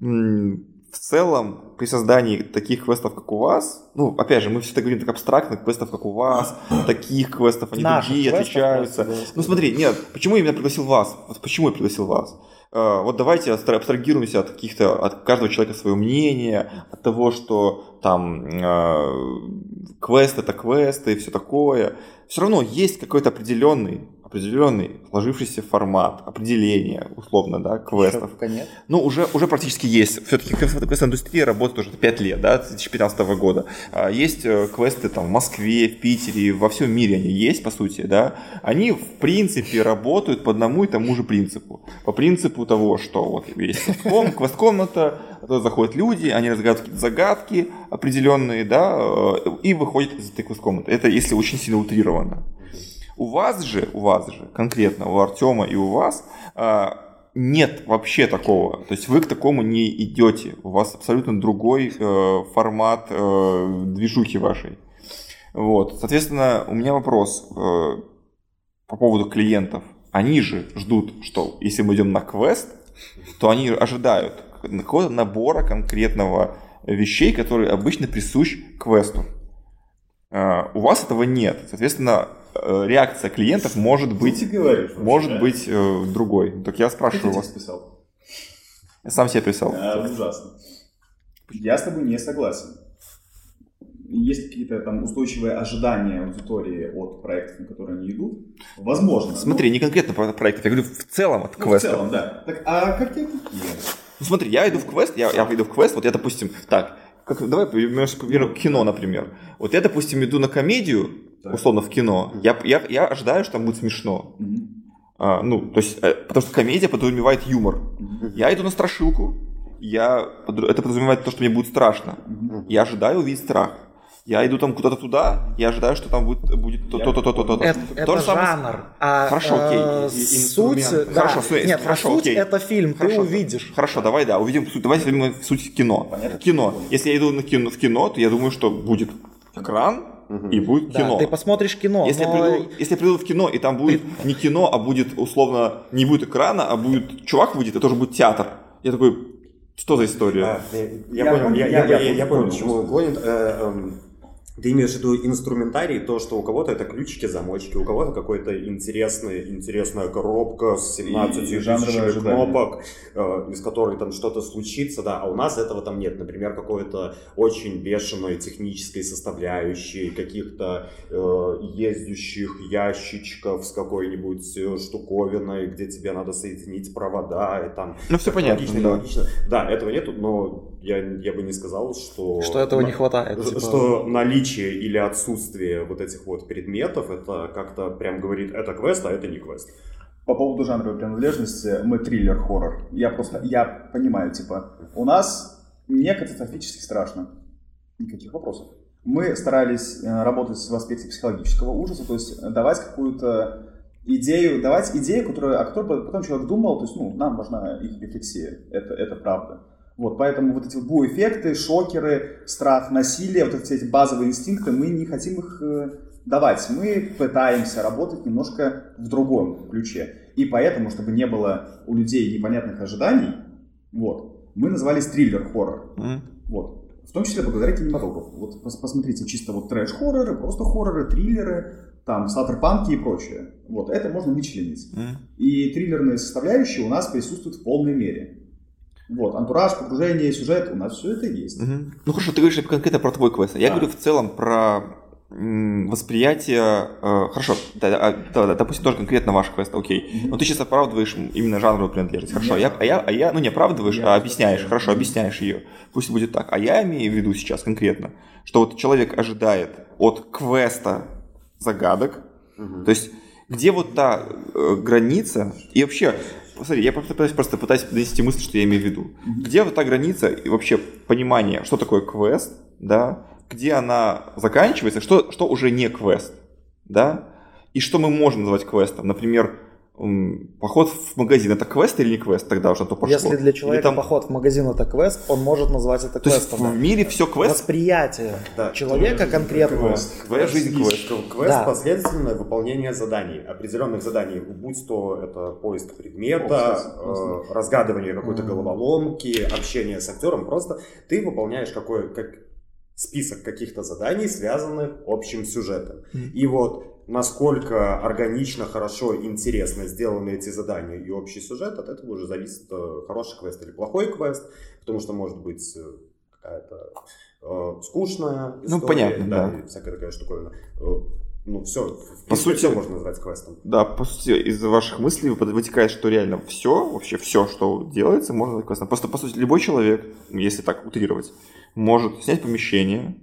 В целом, при создании таких квестов, как у вас, ну, опять же, мы всегда говорим так абстрактно, квестов, как у вас, таких квестов, они Наших другие, квестов отличаются. да, Ну, смотри, нет, почему я именно пригласил вас? Вот почему я пригласил вас? Э, Вот давайте абстра- абстрагируемся от каких-то, от каждого человека свое мнение, от того, что там э, квест это квест и все такое. Все равно есть какой-то определенный, определенный сложившийся формат, определение, условно, да, квестов. Конец. Ну, уже, уже практически есть. Все-таки квест-индустрия работает уже 5 лет, да, с 2015 года. А, Есть э, квесты там в Москве, в Питере, во всем мире они есть, по сути, да. Они, в принципе, работают по одному и тому же принципу. По принципу того, что вот есть квест-ком- квест-комната, туда заходят люди, они разгадывают какие-то загадки определенные, да, э, и выходят из этой квест-комнаты. Это если очень сильно утрировано. У вас же, у вас же, конкретно у Артема и у вас, а, нет вообще такого. То есть вы к такому не идете. У вас абсолютно другой э, формат э, движухи вашей. Вот. Соответственно, у меня вопрос э, по поводу клиентов. Они же ждут, что если мы идем на квест, то они ожидают какого-то набора конкретного вещей, которые обычно присущ квесту. У вас этого нет. Соответственно, реакция клиентов может быть, ты говоришь? вообще, может быть э, другой. Так я спрашиваю вас. списал? Я сам себе писал. А, ужасно. Я с тобой не согласен. Есть какие-то там устойчивые ожидания аудитории от проектов, на которые они идут? Возможно. Смотри, не конкретно про проектов, я говорю в целом от Ну, в целом, да. Так, а как тебе такие? Ну смотри, я иду в квест, я, я иду в квест, вот я, допустим, так, как, давай, пример, пример, кино, например. Вот я, допустим, иду на комедию, Так. условно, в кино, я, я, я ожидаю, что там будет смешно. А, ну, то есть, э, потому что комедия подразумевает юмор. Я иду на страшилку, я, это подразумевает то, что мне будет страшно. Я ожидаю увидеть страх. Я иду там куда-то туда, я ожидаю, что там будет, будет то- Я то-то, то-то, то-то. Это, То это же жанр. А, Хорошо, окей, э, и- и суть, да. Хорошо, суть- Нет, хорошо, суть окей. это фильм, Хорошо, ты увидишь. Хорошо, давай, да, увидим суть. Давайте возьмем суть кино. Понятно. Кино. Если я иду на кино, в кино, то я думаю, что будет экран и будет Да, кино. ты посмотришь кино, Если, но я приду, если я приду в кино, и там будет не кино, а будет условно, не будет экрана, а будет чувак выйдет, это уже будет театр. Я такой, что за история? А, я, я Я понял, я, я- я- я я- я понял, понял, к чему он клонит. Э, эм, Ты имеешь в виду инструментарий, то, что у кого-то это ключики, замочки, у кого-то какой-то интересный, интересная коробка с 17 И тысячами кнопок, э, из которой там что-то случится, да, а у нас этого там нет. Например, какой-то очень бешеной технической составляющей, каких-то э, ездящих ящичков с какой-нибудь э, штуковиной, где тебе надо соединить провода, и там... Ну, все понятно. Логично, да. логично. Да, этого нету, но я, я бы не сказал, что... Что этого не хватает. Что, типа. что наличие или отсутствие вот этих вот предметов, это как-то прям говорит, это квест, а это не квест. По поводу жанровой принадлежности, мы триллер-хоррор. Я просто, я понимаю, типа, у нас не катастрофически страшно. Никаких вопросов. Мы старались э, работать в аспекте психологического ужаса, то есть давать какую-то идею, давать идею, которую, о которой потом человек думал, то есть, ну, нам важна их рефлексия, это, это правда. Вот, поэтому вот эти бу-эффекты, шокеры, страх, насилие, вот эти, эти базовые инстинкты, мы не хотим их э, давать. Мы пытаемся работать немножко в другом ключе. И поэтому, чтобы не было у людей непонятных ожиданий, вот, мы назывались триллер-хоррор. Мгм. Вот. В том числе благодаря кинематографу. Вот пос- посмотрите чисто вот трэш-хорроры, просто хорроры, триллеры, там, слаттерпанки и прочее. Вот, это можно вычленить. Мгм. И триллерные составляющие у нас присутствуют в полной мере. Вот, антураж, погружение, сюжет, у нас все это есть. Мгм. Ну хорошо, ты говоришь конкретно про твой квест. Я Да. говорю в целом про восприятие. э, хорошо, да, да, а, да, да, допустим, тоже конкретно ваш квест, окей. Мгм. Но ты сейчас оправдываешь именно жанровую принадлежность. Хорошо, Нет. я, а, я, а я, ну не оправдываешь, Нет. а объясняешь. Хорошо, объясняешь ее. Пусть будет так. А я имею в виду сейчас конкретно, что вот человек ожидает от квеста загадок, то есть где вот та э, граница и вообще, посмотри, я просто пытаюсь, просто пытаюсь донести мысль, что я имею в виду. Где вот та граница и вообще понимание, что такое квест, да, где она заканчивается, что, что уже не квест, да, и что мы можем назвать квестом. Например, поход в магазин, это квест или не квест тогда уже, на то пошло? Если для человека Или там- поход в магазин это квест, он может назвать это То есть квестом. в мире все квест? Восприятие Да. человека конкретного. Квест. Твоя жизнь квест. Квест Да. последственное выполнение заданий, определенных заданий, будь то это поиск предмета, О, э, разгадывание какой-то головоломки, общение с актером, просто ты выполняешь какой как список каких-то заданий, связанных общим сюжетом. И вот насколько органично, хорошо, интересно сделаны эти задания и общий сюжет, от этого уже зависит э, хороший квест или плохой квест, потому что может быть э, какая-то э, скучная Ну, история, понятно, да. и всякая такая штуковина. Э, Ну, все, По сути- все можно назвать квестом. Да, по сути, из ваших мыслей вытекает, что реально все, вообще все, что делается, можно назвать квестом. Просто, по сути, любой человек, если так утрировать, может снять помещение,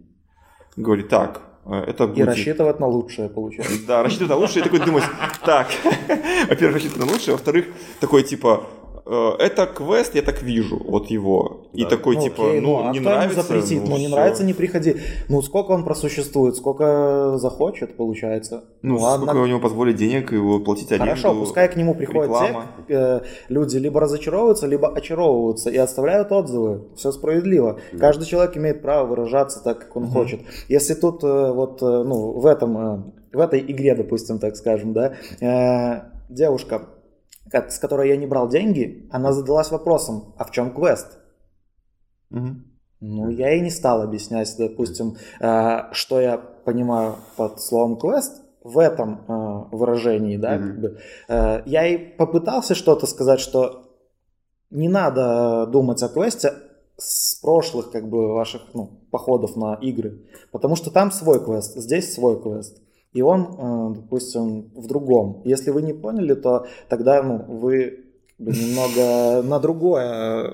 говорит, так, э, это И будет... рассчитывать на лучшее, получается. Да, рассчитывать на лучшее, и такой думать, так, во-первых, рассчитывать на лучшее, во-вторых, такой, типа, это квест, я так вижу, вот его. И Да. такой, Ну, типа, окей, ну, а не нравится. запретит? Ну, не всё. нравится, не приходи. Ну, сколько он просуществует, сколько захочет, получается. Ну, ладно. сколько у него позволит денег его платить аренду. Хорошо, пускай к нему приходят реклама. те э, люди, либо разочаровываются, либо очаровываются и оставляют отзывы. Все справедливо. Каждый человек имеет право выражаться так, как он Мгм. хочет. Если тут э, вот, э, ну, в этом, э, в этой игре, допустим, так скажем, да, э, девушка, с которой я не брал деньги, она задалась вопросом, а в чем квест? Мгм. Ну, я и не стал объяснять, допустим, э, что я понимаю под словом квест в этом э, выражении, да, Мгм. как бы. Э, Я и попытался что-то сказать, что не надо думать о квесте с прошлых, как бы, ваших, ну, походов на игры, потому что там свой квест, здесь свой квест. И он, э, допустим, в другом. Если вы не поняли, то тогда, ну, вы немного на другое э,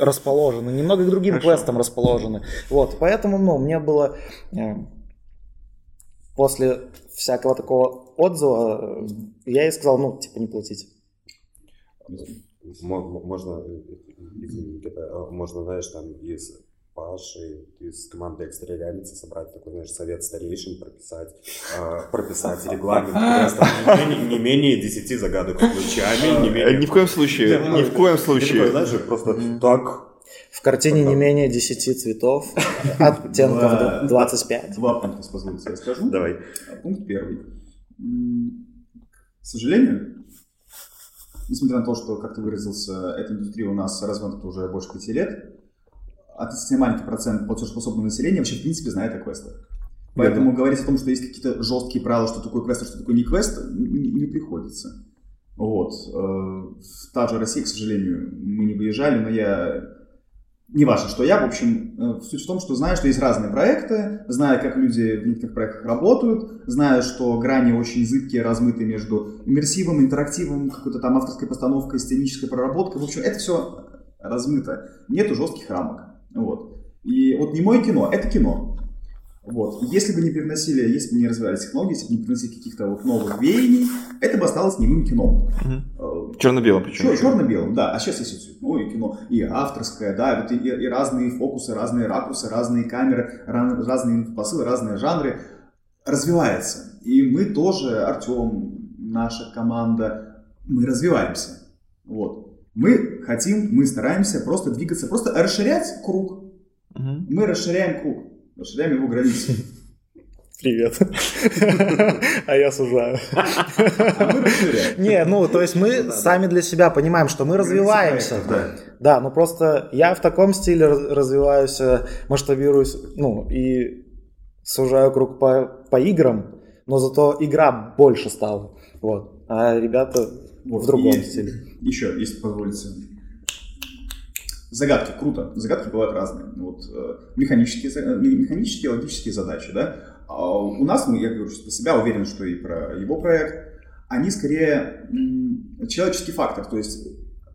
расположены, немного к другим Хорошо. квестам расположены. Вот, поэтому, ну, мне было э, после всякого такого отзыва, я ей сказал, ну, типа, не платить. Мо- мо- Можно, Никита, а можно, знаешь, там из Паши, из команды Extra Reality собрать такой, знаешь, совет старейшин, прописать, а, прописать регламент квеста. Не менее- не менее 10 загадок ключами, не Э, менее... Ни в коем случае, Да, ни в коем И такой, случае. знаешь, просто так, В картине не менее 10 цветов, оттенков 25. Два пункта, если позволите, я скажу. давай. Пункт первый. К сожалению, несмотря на то, что, как ты выразился, эта индустрия у нас развернута уже больше пяти лет, относительно маленький процент платежеспособного населения вообще в принципе знает о квестах. Поэтому Верно. говорить о том, что есть какие-то жесткие правила, что такое квест, а что такое не квест, не, не приходится. Вот. Э, в та же Россия, к сожалению, мы не выезжали, но я... Не важно, что я, в общем, э, суть в том, что знаю, что есть разные проекты, знаю, как люди в некоторых проектах работают, знаю, что грани очень зыбкие, размыты между иммерсивом, интерактивом, какой-то там авторской постановкой, сценической проработкой. В общем, это все размыто. Нету жестких рамок. Вот. И вот не мое кино, это кино. Вот. Если бы не привносили, если бы не развивались технологии, если бы не привносили каких-то вот новых веяний, это бы осталось немым кино. Угу. Черно-белым причем. Черно-белым, да. А сейчас есть цветное кино, и авторское, да, вот и, и разные фокусы, разные ракурсы, разные камеры, разные посылы, разные жанры. Развивается. И мы тоже, Артем, наша команда, мы развиваемся. Вот. Мы хотим, мы стараемся просто двигаться, просто расширять круг. Угу. Мы расширяем круг расширяем его границы. Привет. А я сужаю. Не, ну, то есть мы сами для себя понимаем, что мы развиваемся. Да, ну просто я в таком стиле развиваюсь, э, масштабируюсь, ну, и сужаю круг по, по играм, но зато игра больше стала. Вот. А ребята в другом стиле. Еще, если позволите, Загадки круто. Загадки бывают разные. Вот, э, механические, э, механические, логические задачи. Да? А у нас, я говорю про себя, уверен, что и про его проект, они скорее человеческий фактор. То есть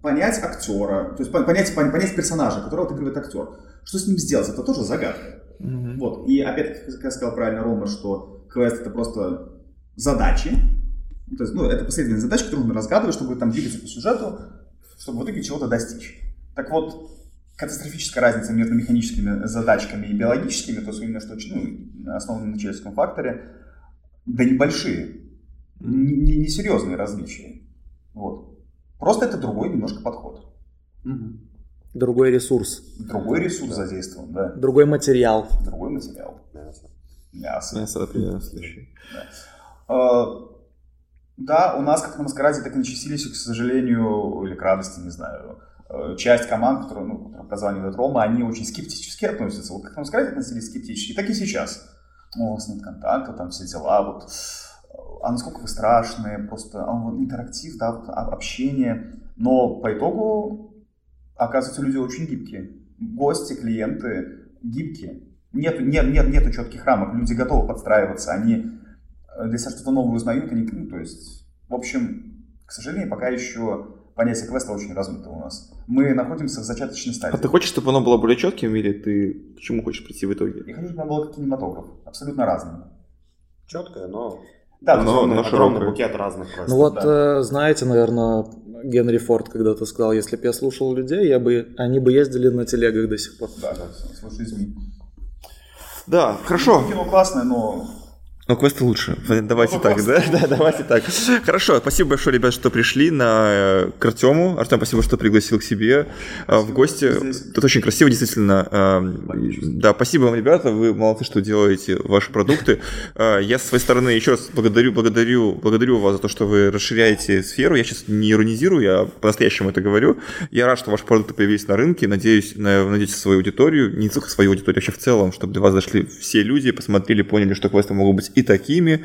понять актера, то есть понять, понять персонажа, которого отыгрывает актер. Что с ним сделать, это тоже загадка. Mm-hmm. Вот. И опять, как я сказал правильно Рома, что квест это просто задачи. То есть, ну, это последовательные задачи, которые нужно разгадывать, чтобы там двигаться по сюжету, чтобы в итоге чего-то достичь. Так вот, катастрофическая разница между механическими задачками и биологическими, то есть именно что ну, основаны на человеческом факторе, да небольшие, несерьезные не, не различия. Вот. Просто это другой немножко подход. Другой ресурс. Другой ресурс задействован, да. Другой материал. Другой материал. Мясо. Мясо. Мясо. Да. А, да, у нас как на маскараде так и начастились, к сожалению, или к радости, не знаю, Э, часть команд, которые, ну, прозванивают Рома, они очень скептически относятся. Вот как нам сказать, относились скептически, так и сейчас. у вас нет контакта, там все дела, вот. А насколько вы страшные, просто а, вот, интерактив, да, вот, общение. Но по итогу, оказывается, люди очень гибкие. Гости, клиенты гибкие. Нет, нет, нет, нету четких рамок, люди готовы подстраиваться, они для себя что-то новое узнают, они, ну, то есть, в общем, к сожалению, пока еще понятие квеста очень размыто у нас. Мы находимся в зачаточной стадии. А ты хочешь, чтобы оно было более четким, или ты к чему хочешь прийти в итоге? Я хочу, чтобы оно было как кинематограф. Абсолютно разным. Четкое, но... Да, но, но огромный букет разных квестов. Ну вот, да. э, знаете, наверное, Генри Форд когда-то сказал, если бы я слушал людей, я бы, они бы ездили на телегах до сих пор. Да, да, слушай СМИ. Да, хорошо. Кино классное, но но квесты лучше. Давайте ну, так, да? Да, давайте так. Хорошо, спасибо большое, ребят, что пришли на э, к Артему. Артем, спасибо, что пригласил к себе спасибо, в гости. Тут очень красиво, действительно. Э, да, спасибо вам, ребята, вы молодцы, что делаете ваши продукты. Э, я со своей стороны еще раз благодарю, благодарю, благодарю вас за то, что вы расширяете сферу. Я сейчас не иронизирую, я по-настоящему это говорю. Я рад, что ваши продукты появились на рынке. Надеюсь, найдете свою аудиторию, не только свою аудиторию, а вообще в целом, чтобы до вас зашли все люди, посмотрели, поняли, что квесты могут быть и такими,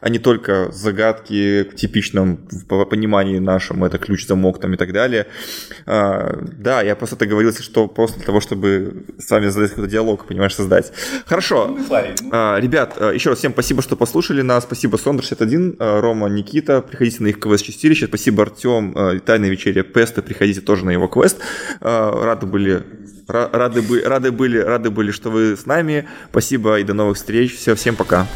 а не только загадки в типичном понимании нашем, это ключ, замок там и так далее. А, да, я просто договорился, что просто для того, чтобы с вами задать какой-то диалог, понимаешь, создать. Хорошо. Ну, а, ребят, а, еще раз всем спасибо, что послушали нас. Спасибо Сондер 61, а, Рома, Никита. Приходите на их квест-чистилище. Спасибо Артем, а, Тайная вечеря Песта. Приходите тоже на его квест. Рады были рады, рады, были, рады были, что вы с нами. Спасибо и до новых встреч. Все, всем пока.